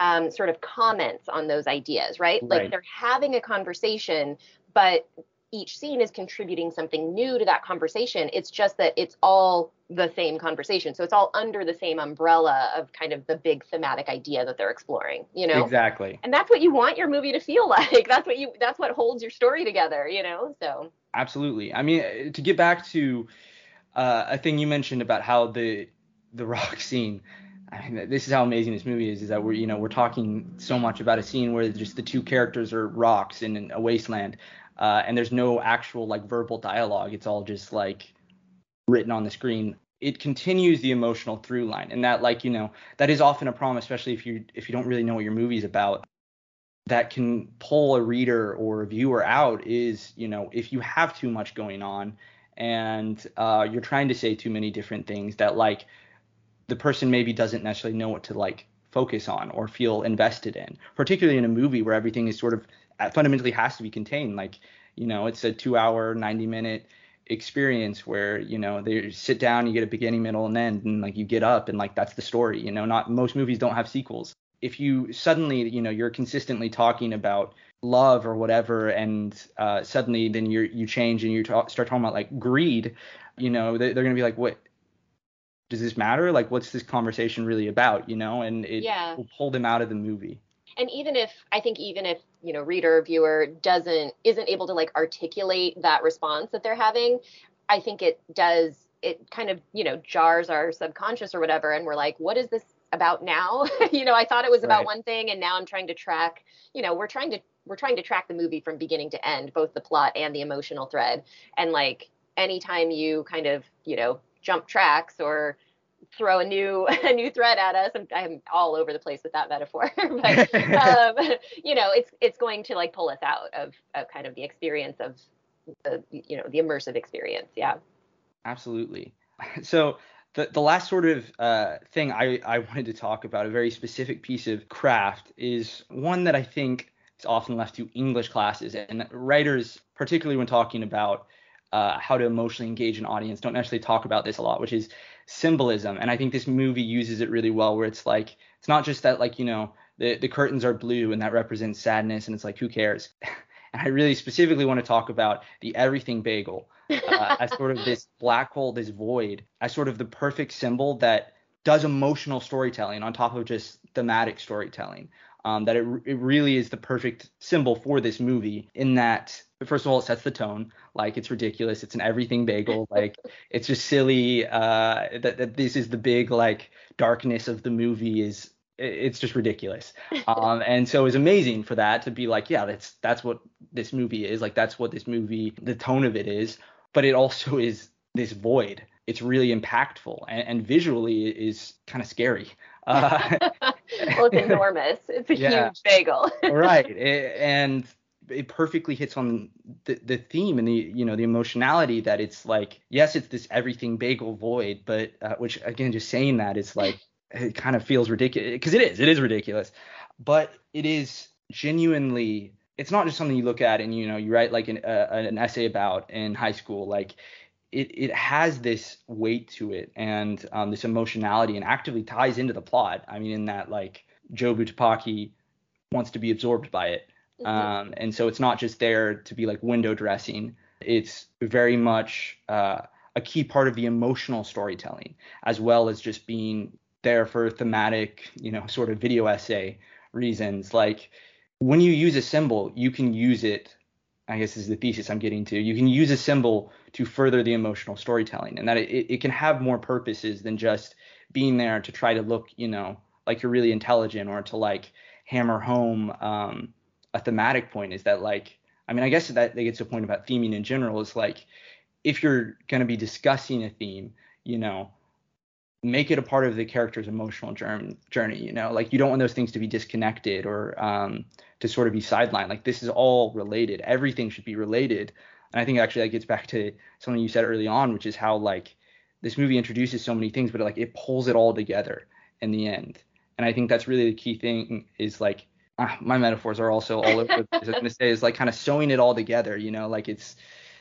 um, sort of comments on those ideas, right? right? Like they're having a conversation, but each scene is contributing something new to that conversation. It's just that it's all the same conversation. So it's all under the same umbrella of kind of the big thematic idea that they're exploring, you know? Exactly. And that's what you want your movie to feel (laughs) like. That's what you that's what holds your story together, you know? So Absolutely. I mean, to get back to uh, a thing you mentioned about how the the (laughs) rock scene I mean, this is how amazing this movie is. Is that we're you know we're talking so much about a scene where just the two characters are rocks in a wasteland, uh, and there's no actual like verbal dialogue. It's all just like written on the screen. It continues the emotional through line, and that like you know that is often a problem, especially if you if you don't really know what your movie's about. That can pull a reader or a viewer out is you know if you have too much going on and uh, you're trying to say too many different things that like the person maybe doesn't necessarily know what to like focus on or feel invested in, particularly in a movie where everything is sort of uh, fundamentally has to be contained. Like, you know, it's a two hour, 90 minute experience where, you know, they sit down, you get a beginning, middle, and end, and like you get up and like that's the story. You know, not most movies don't have sequels. If you suddenly, you know, you're consistently talking about love or whatever, and uh, suddenly then you you change and you talk, start talking about like greed, you know, they're gonna be like, what? Does this matter? Like, what's this conversation really about? You know, and it yeah. will pull them out of the movie. And even if I think even if you know reader or viewer doesn't isn't able to like articulate that response that they're having, I think it does it kind of you know jars our subconscious or whatever, and we're like, what is this about now? (laughs) you know, I thought it was about Right. one thing, and now I'm trying to track. You know, we're trying to we're trying to track the movie from beginning to end, both the plot and the emotional thread. And like anytime you kind of you know jump tracks or throw a new (laughs) a new thread at us. I'm, I'm all over the place with that metaphor (laughs) but (laughs) um, you know it's it's going to like pull us out of, of kind of the experience of the you know the immersive experience. Yeah. Absolutely. So the the last sort of uh, thing I I wanted to talk about, a very specific piece of craft, is one that I think is often left to English classes and writers, particularly when talking about uh, how to emotionally engage an audience, don't necessarily talk about this a lot, which is symbolism. And I think this movie uses it really well, where it's like it's not just that like you know the the curtains are blue and that represents sadness, and it's like who cares. (laughs) And I really specifically want to talk about the everything bagel uh, as sort of this (laughs) black hole, this void, as sort of the perfect symbol that does emotional storytelling on top of just thematic storytelling. Um, that it, it really is the perfect symbol for this movie in that first of all it sets the tone. Like it's ridiculous. It's an everything bagel. (laughs) Like it's just silly uh, that, that this is the big like darkness of the movie is it's just ridiculous. (laughs) Um, and so it's amazing for that to be like yeah that's that's what this movie is. Like that's what this movie the tone of it is. But it also is this void. It's really impactful and, and visually is kind of scary. (laughs) Uh, well it's enormous. (laughs) It's a Yeah. huge bagel. (laughs) Right. It, and it perfectly hits on the, the theme and the you know the emotionality that it's like yes it's this everything bagel void but uh, which again just saying that is like it kind of feels ridiculous because it is it is ridiculous. But it is genuinely it's not just something you look at and you know you write like an uh, an essay about in high school. Like it it has this weight to it and um, this emotionality and actively ties into the plot i mean in that like Jobu Tupaki wants to be absorbed by it um, and so it's not just there to be like window dressing. It's very much uh, a key part of the emotional storytelling, as well as just being there for thematic, you know, sort of video essay reasons. Like when you use a symbol, you can use it. I guess is the thesis I'm getting to. You can use a symbol to further the emotional storytelling, and that it, it can have more purposes than just being there to try to look, you know, like you're really intelligent or to like hammer home um, a thematic point is that like I mean I guess that that gets to a point about theming in general is like if you're going to be discussing a theme, you know, make it a part of the character's emotional journey, you know? Like you don't want those things to be disconnected or um, to sort of be sidelined. Like this is all related. Everything should be related. And i think actually that gets back to something you said early on which is how like this movie introduces so many things but like it pulls it all together in the end. And i think that's really the key thing is like uh, my metaphors are also all over i was going to say is like kind of sewing it all together you know? Like it's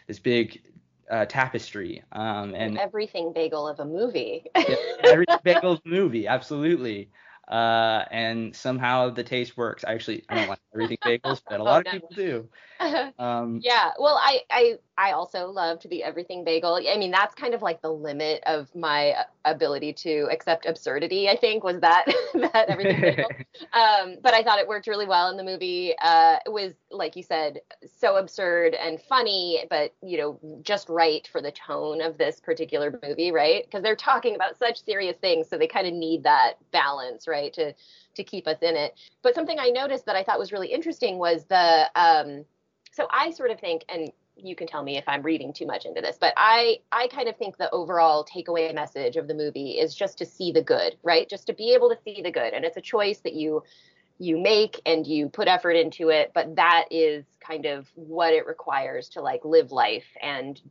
this big uh, tapestry um, and everything bagel of a movie. yeah, everything (laughs) bagel of a movie, absolutely. Uh, and somehow the taste works. I Actually, I don't like everything bagels, but a (laughs) lot oh, of no. people do. (laughs) Um, yeah, well, I, I I also loved the everything bagel. I mean, that's kind of like the limit of my ability to accept absurdity. I think was that (laughs) that everything bagel. (laughs) Um, but I thought it worked really well in the movie. Uh, it was like you said, so absurd and funny, but you know, just right for the tone of this particular movie, right? Because they're talking about such serious things, so they kind of need that balance, right? To to keep us in it. But something I noticed that I thought was really interesting was the um, so I sort of think, and you can tell me if I'm reading too much into this, but I I kind of think the overall takeaway message of the movie is just to see the good, right? Just to be able to see the good, and it's a choice that you you make and you put effort into it, but that is kind of what it requires to like live life and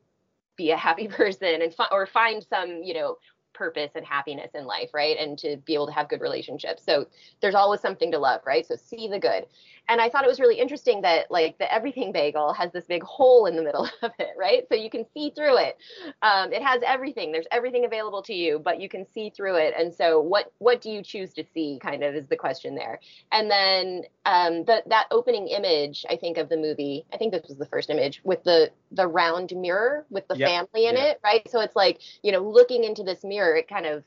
be a happy (laughs) person and fi- or find some you know purpose and happiness in life, right? And to be able to have good relationships. So there's always something to love, right? So see the good. And I thought it was really interesting that like the everything bagel has this big hole in the middle (laughs) of it, right? So you can see through it. Um, it has everything. There's everything available to you, but you can see through it. And so what what do you choose to see? Kind of is the question there. And then um, the, that opening image, I think of the movie. I think this was the first image with the the round mirror with the yep. family in it, right? So it's like you know looking into this mirror, it kind of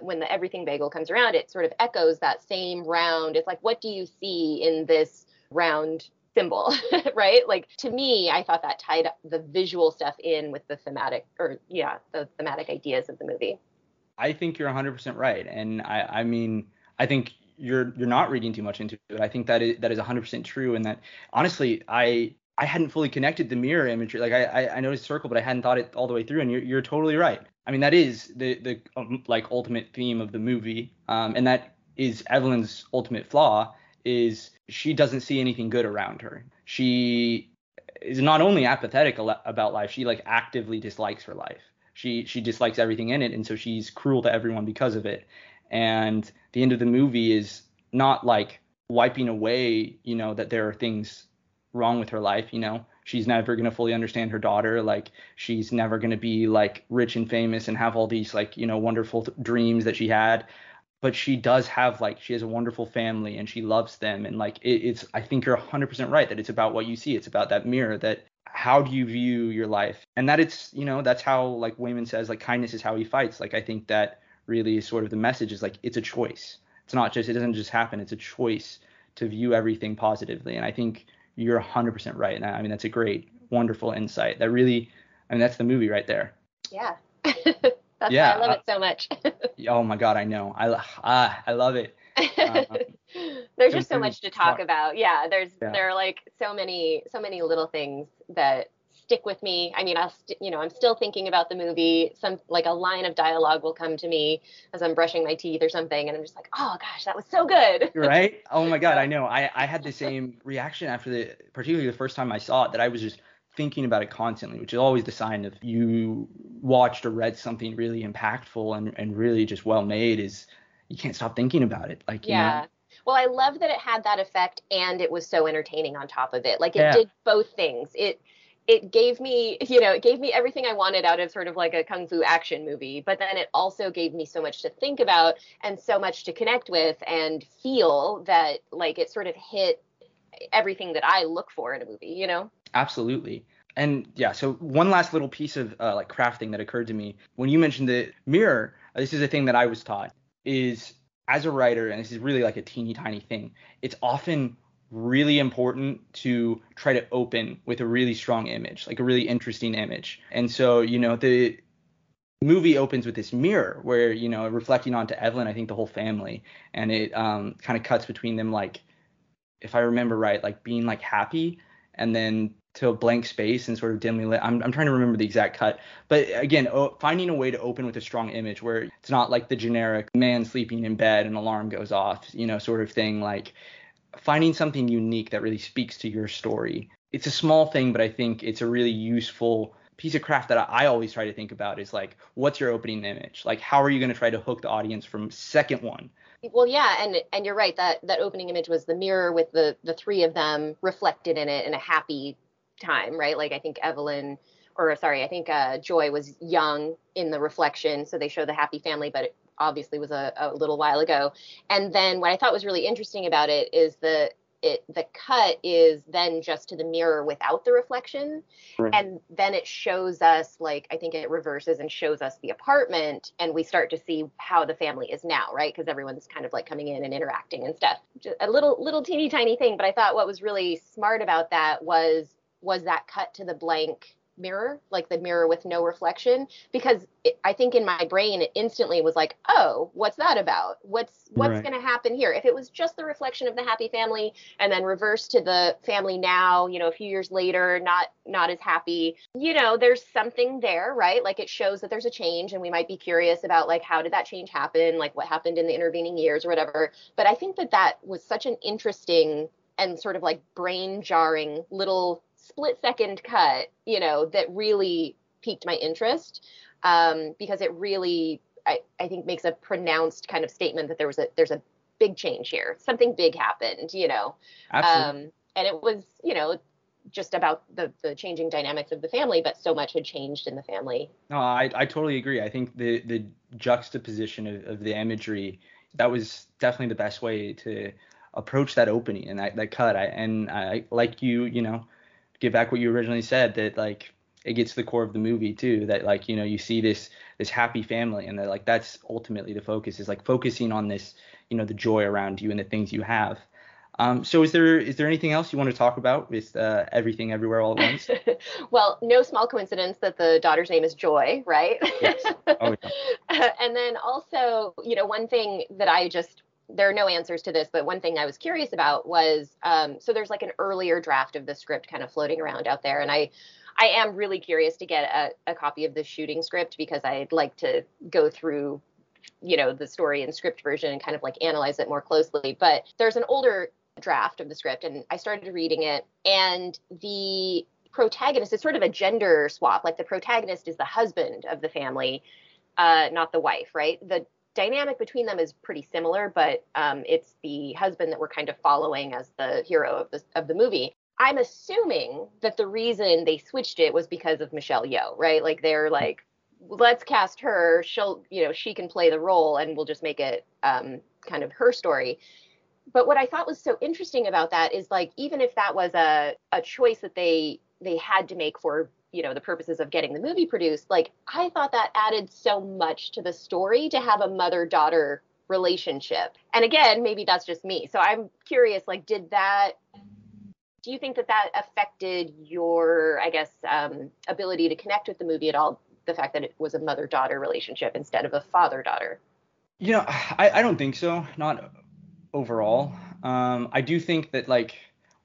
when the everything bagel comes around, it sort of echoes that same round. It's like, what do you see in this round symbol, (laughs) right? Like to me, I thought that tied the visual stuff in with the thematic, or yeah, the thematic ideas of the movie. I think you're 100% right, and I, I mean, I think you're you're not reading too much into it. I think that is that is 100% true, and that honestly, I I hadn't fully connected the mirror imagery. Like I, I, I noticed circle, but I hadn't thought it all the way through. And you're, you're totally right. I mean, that is the the um, like ultimate theme of the movie, um, and that is Evelyn's ultimate flaw is she doesn't see anything good around her. She is not only apathetic about life, she like actively dislikes her life. She she dislikes everything in it, and so she's cruel to everyone because of it. And the end of the movie is not like wiping away, you know, that there are things wrong with her life, you know she's never going to fully understand her daughter like she's never going to be like rich and famous and have all these like you know wonderful th- dreams that she had. But she does have like she has a wonderful family and she loves them. And like it, it's i think you're 100% right that it's about what you see. It's about that mirror that how do you view your life? And that it's you know that's how like Waymond says like kindness is how he fights. Like i think that really is sort of the message is like it's a choice. It's not just it doesn't just happen. It's a choice to view everything positively. And i think you're 100% right. And I mean, that's a great, wonderful insight. That really, I mean, that's the movie right there. Yeah. (laughs) that's yeah. why I love it so much. (laughs) oh my God, I know. I, uh, I love it. Uh, (laughs) there's just so much to talk about. Yeah. There's, yeah. there are like so many, so many little things that stick with me. I mean, I'll, st- you know, I'm still thinking about the movie. Some like a line of dialogue will come to me as I'm brushing my teeth or something, and I'm just like, oh gosh, that was so good. (laughs) right? Oh my god, I know. I I had the (laughs) same reaction after the, particularly the first time I saw it, that I was just thinking about it constantly, which is always the sign of you watched or read something really impactful and and really just well made. Is you can't stop thinking about it. Like yeah. Know, well, I love that it had that effect and it was so entertaining on top of it. Like it yeah. did both things. It it gave me, you know, it gave me everything I wanted out of sort of like a kung fu action movie, but then it also gave me so much to think about and so much to connect with and feel that like it sort of hit everything that I look for in a movie, you know? Absolutely. And yeah, so one last little piece of uh, like crafting that occurred to me when you mentioned the mirror. Uh, this is a thing that I was taught is as a writer, and this is really like a teeny tiny thing. It's often really important to try to open with a really strong image, like a really interesting image. And so, you know, the movie opens with this mirror where, you know, reflecting onto Evelyn, I think the whole family, and it um, kind of cuts between them, like, if I remember right, like being like happy and then to a blank space and sort of dimly lit. I'm, I'm trying to remember the exact cut, but again, oh, finding a way to open with a strong image where it's not like the generic man sleeping in bed and alarm goes off, you know, sort of thing. Like finding something unique that really speaks to your story. It's a small thing, but I think it's a really useful piece of craft that I always try to think about is like, what's your opening image? Like, how are you going to try to hook the audience from second one? Well, yeah, and and you're right that that opening image was the mirror with the the three of them reflected in it in a happy time, right? Like I think Evelyn, or sorry, I think uh, Joy was young in the reflection, so they show the happy family, but obviously was a, a little while ago. And then what I thought was really interesting about it is the it the cut is then just to the mirror without the reflection right. and then it shows us like i think it reverses and shows us the apartment and we start to see how the family is now right because everyone's kind of like coming in and interacting and stuff just a little little teeny tiny thing but i thought what was really smart about that was was that cut to the blank mirror, like the mirror with no reflection, because it, I think in my brain it instantly was like, oh, what's that about? What's what's right. going to happen here? If it was just the reflection of the happy family and then reverse to the family now, you know, a few years later, not not as happy, you know, there's something there, right? Like it shows that there's a change, and we might be curious about like how did that change happen, like what happened in the intervening years or whatever. But I think that that was such an interesting and sort of like brain jarring little split second cut, you know, that really piqued my interest um, because it really, I, I think, makes a pronounced kind of statement that there was a there's a big change here, something big happened, you know. Absolutely. Um, and it was, you know, just about the the changing dynamics of the family, but so much had changed in the family. No, I I totally agree. I think the the juxtaposition of, of the imagery that was definitely the best way to approach that opening and that, that cut. I and I like you, you know, get back what you originally said that like it gets to the core of the movie too that like you know you see this this happy family and that like that's ultimately the focus is like focusing on this you know the joy around you and the things you have. Um, so is there is there anything else you want to talk about with uh, everything everywhere all at once? (laughs) Well no small coincidence that the daughter's name is joy right? Yes. Oh, yeah. (laughs) and then also you know one thing that i just there are no answers to this, but one thing I was curious about was um, so there's like an earlier draft of the script kind of floating around out there, and I I am really curious to get a, a copy of the shooting script because I'd like to go through you know the story and script version and kind of like analyze it more closely. But there's an older draft of the script, and I started reading it, and the protagonist is sort of a gender swap. Like the protagonist is the husband of the family, uh, not the wife, right? The dynamic between them is pretty similar, but um, it's the husband that we're kind of following as the hero of the of the movie. I'm assuming that the reason they switched it was because of Michelle Yeoh, right? Like they're like, let's cast her. She'll, you know, she can play the role, and we'll just make it um, kind of her story. But what I thought was so interesting about that is like, even if that was a a choice that they they had to make for you know the purposes of getting the movie produced like i thought that added so much to the story to have a mother daughter relationship. And again maybe that's just me. So i'm curious like did that do you think that that affected your i guess um, ability to connect with the movie at all? The fact that it was a mother daughter relationship instead of a father daughter you know I, I don't think so. Not overall. Um, i do think that like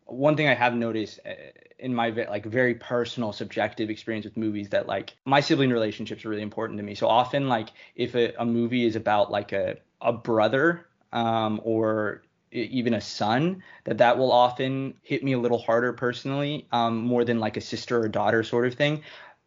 one thing i have noticed uh, in my like very personal subjective experience with movies that like my sibling relationships are really important to me. So often like if a, a movie is about like a a brother um, or even a son that that will often hit me a little harder personally um, more than like a sister or daughter sort of thing.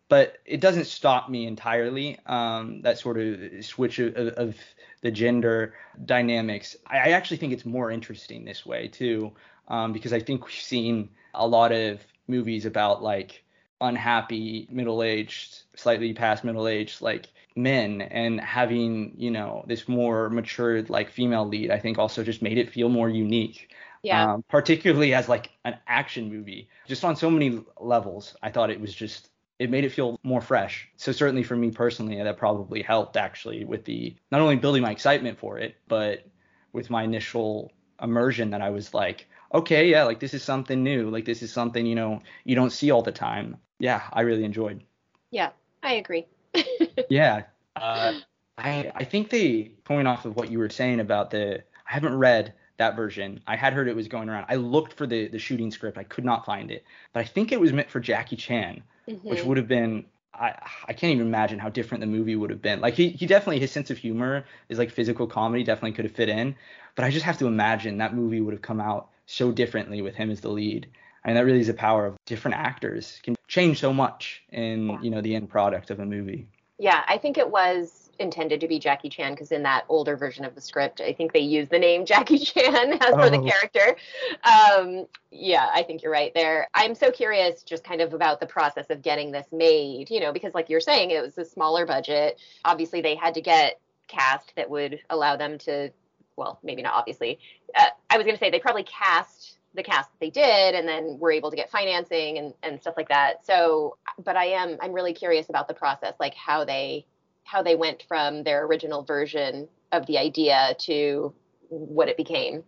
But it doesn't stop me entirely um, that sort of switch of, of the gender dynamics. I, I, actually think it's more interesting this way too um, because i think we've seen a lot of movies about like unhappy middle-aged slightly past middle-aged like men and having you know this more matured like female lead i think also just made it feel more unique. Yeah. Um, particularly as like an action movie. Just on so many levels i thought it was just it made it feel more fresh. So certainly for me personally that probably helped actually with the not only building my excitement for it but with my initial immersion that i was like okay, yeah, like this is something new. Like this is something, you know, you don't see all the time. Yeah, I really enjoyed. Yeah, I agree. (laughs) yeah. Uh, I I think they point off of what you were saying about the I haven't read that version. I had heard it was going around. I looked for the the shooting script. I could not find it, but I think it was meant for Jackie Chan, mm-hmm. which would have been I I can't even imagine how different the movie would have been. Like he he definitely his sense of humor is like physical comedy definitely could have fit in, but I just have to imagine that movie would have come out so differently with him as the lead. I mean that really is the power of different actors can change so much in yeah. you know the end product of a movie. Yeah, I think it was intended to be Jackie Chan because in that older version of the script, I think they use the name (laughs) Jackie Chan (laughs) as oh. for the oh. character. Um, yeah, I think you're right there. I'm so curious just kind of about the process of getting this made, you know, because like you're saying, it was a smaller budget. Obviously, they had to get cast that would allow them to, well, maybe not obviously. Uh, I was going to say they probably cast the cast that they did and then were able to get financing and, and stuff like that. So, but I am, I'm really curious about the process, like how they how they went from their original version of the idea to what it became.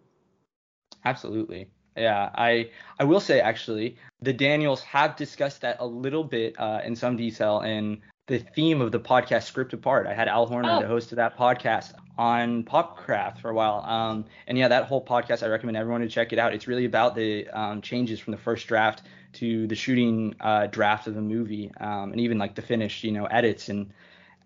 Absolutely. Yeah, I I will say actually the Daniels have discussed that a little bit uh, in some detail in the theme of the podcast script apart. I had Al Horner, oh. the host of that podcast, on Popcraft for a while. Um, and yeah, that whole podcast, I recommend everyone to check it out. It's really about the um, changes from the first draft to the shooting uh, draft of the movie, um, and even like the finished, you know, edits and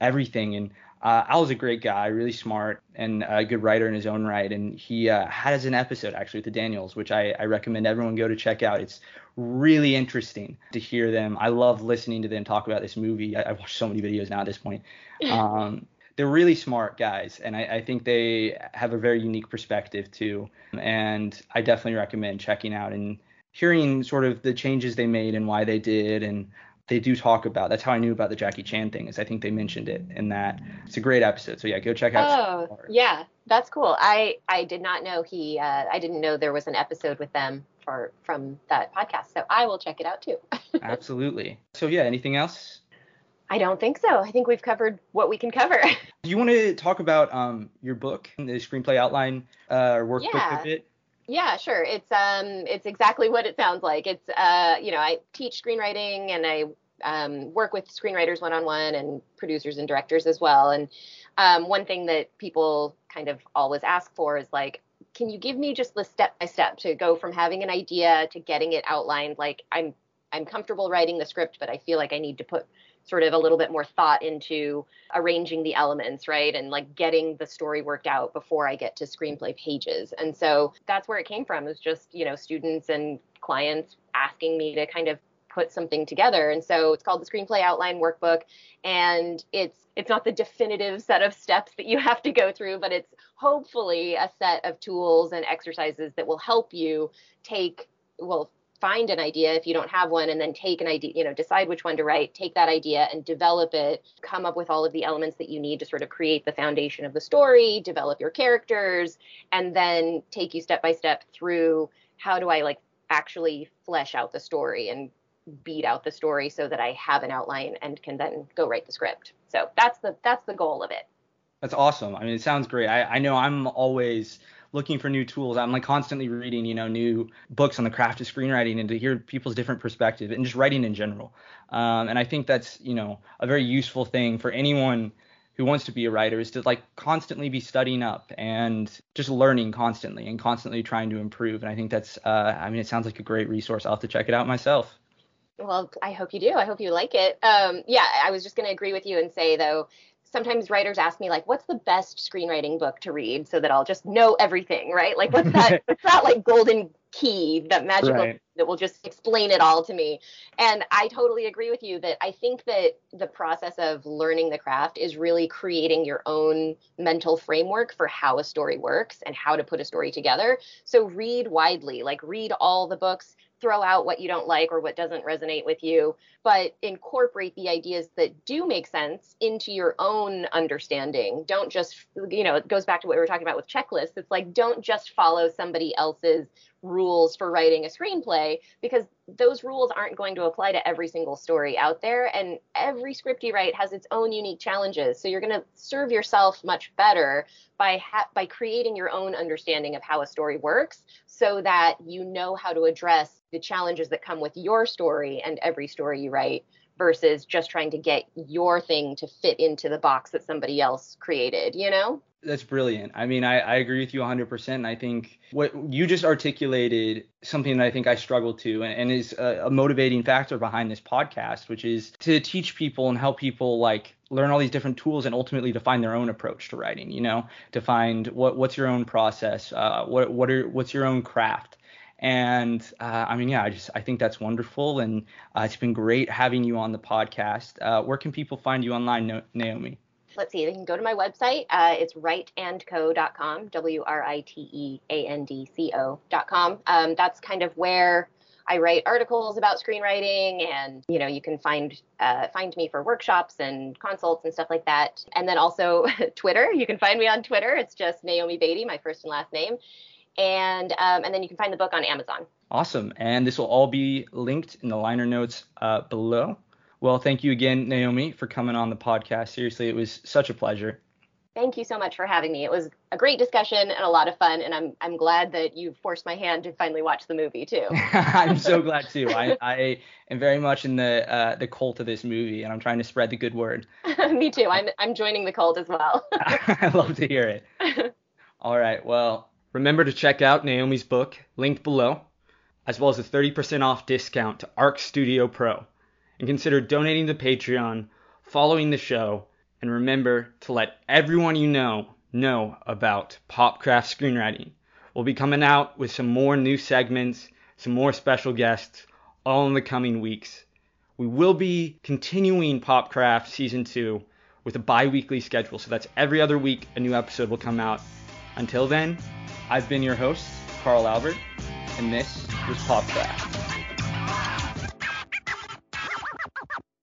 everything. And uh, Al's a great guy, really smart, and a good writer in his own right. And he uh, has an episode actually with the Daniels, which I, I recommend everyone go to check out. It's really interesting to hear them. I love listening to them talk about this movie. I, I watch so many videos now at this point. (laughs) Um, they're really smart guys, and I, I, think they have a very unique perspective too. And I definitely recommend checking out and hearing sort of the changes they made and why they did, and they do talk about. That's how I knew about the Jackie Chan thing. Is I think they mentioned it in that. It's a great episode. So yeah, go check out. Oh yeah, that's cool. I I did not know he. Uh, I didn't know there was an episode with them for from that podcast. So I will check it out too. (laughs) Absolutely. So yeah, anything else? I don't think so. I think we've covered what we can cover. (laughs) Do you want to talk about um, your book, the screenplay outline uh, workbook yeah. a bit? Yeah, sure. It's um it's exactly what it sounds like. It's uh you know, I teach screenwriting and I um, work with screenwriters one on one and producers and directors as well. And um, one thing that people kind of always ask for is like, can you give me just the step by step to go from having an idea to getting it outlined? Like I'm I'm comfortable writing the script, but I feel like I need to put sort of a little bit more thought into arranging the elements, right? And like getting the story worked out before I get to screenplay pages. And so that's where it came from, is just, you know, students and clients asking me to kind of put something together. And so it's called the screenplay outline workbook and it's it's not the definitive set of steps that you (laughs) have to go through, but it's hopefully a set of tools and exercises that will help you take well find an idea if you don't have one and then take an idea you know decide which one to write take that idea and develop it come up with all of the elements that you need to sort of create the foundation of the story develop your characters and then take you step by step through how do i like actually flesh out the story and beat out the story so that i have an outline and can then go write the script. So that's the that's the goal of it. That's awesome. I mean it sounds great. I, I know i'm always looking for new tools. I'm like constantly reading, you know, new books on the craft of screenwriting and to hear people's different perspective and just writing in general. Um, and I think that's, you know, a very useful thing for anyone who wants to be a writer is to like constantly be studying up and just learning constantly and constantly trying to improve. And I think that's, uh, I mean, it sounds like a great resource. I'll have to check it out myself. Well, I hope you do. I hope you like it. Um, yeah, I was just going to agree with you and say though, sometimes writers ask me like what's the best screenwriting book to read so that I'll just know everything, right? Like what's that (laughs) what's that like golden key, that magical right. that will just explain it all to me. And I totally agree with you that I think that the process of learning the craft is really creating your own mental framework for how a story works and how to put a story together. So read widely, like read all the books, throw out what you don't like or what doesn't resonate with you, but incorporate the ideas that do make sense into your own understanding. Don't just, you know, it goes back to what we were talking about with checklists. It's like, don't just follow somebody else's rules for writing a screenplay because those rules aren't going to apply to every single story out there and every script you write has its own unique challenges so you're going to serve yourself much better by ha- by creating your own understanding of how a story works so that you know how to address the challenges that come with your story and every story you write versus just trying to get your thing to fit into the box that somebody else created, you know? That's brilliant. I mean, I, I agree with you 100%. And I think what you just articulated something that I think I struggle to and, and is a, a, motivating factor behind this podcast, which is to teach people and help people like learn all these different tools and ultimately to find their own approach to writing, you know, to find what what's your own process, uh, what what are what's your own craft. And uh, I mean, yeah, I just I think that's wonderful, and uh, it's been great having you on the podcast. Uh, where can people find you online, Naomi? let's see, they can go to my website. Uh, it's writeandco.com, W R I T E A N D C O.com. Um, that's kind of where I write articles about screenwriting, and you know, you can find uh, find me for workshops and consults and stuff like that. And then also (laughs) Twitter. You can find me on Twitter. It's just Naomi Beatty, my first and last name. And um, and then you can find the book on Amazon. Awesome. And this will all be linked in the liner notes uh, below. Well, thank you again, Naomi, for coming on the podcast. Seriously, it was such a pleasure. Thank you so much for having me. It was a great discussion and a lot of fun, and I'm I'm glad that you forced my hand to finally watch the movie too. (laughs) I'm so glad too. I, I am very much in the uh, the cult of this movie, and I'm trying to spread the good word. (laughs) me too. I'm I'm joining the cult as well. (laughs) I love to hear it. All right. Well, remember to check out Naomi's book, linked below, as well as a 30% off discount to Arc Studio Pro and consider donating to Patreon, following the show, and remember to let everyone you know know about Popcraft Screenwriting. We'll be coming out with some more new segments, some more special guests, all in the coming weeks. We will be continuing Popcraft Season 2 with a bi weekly schedule, so that's every other week a new episode will come out. Until then, I've been your host, Carl Albert, and this was Pop Popcraft.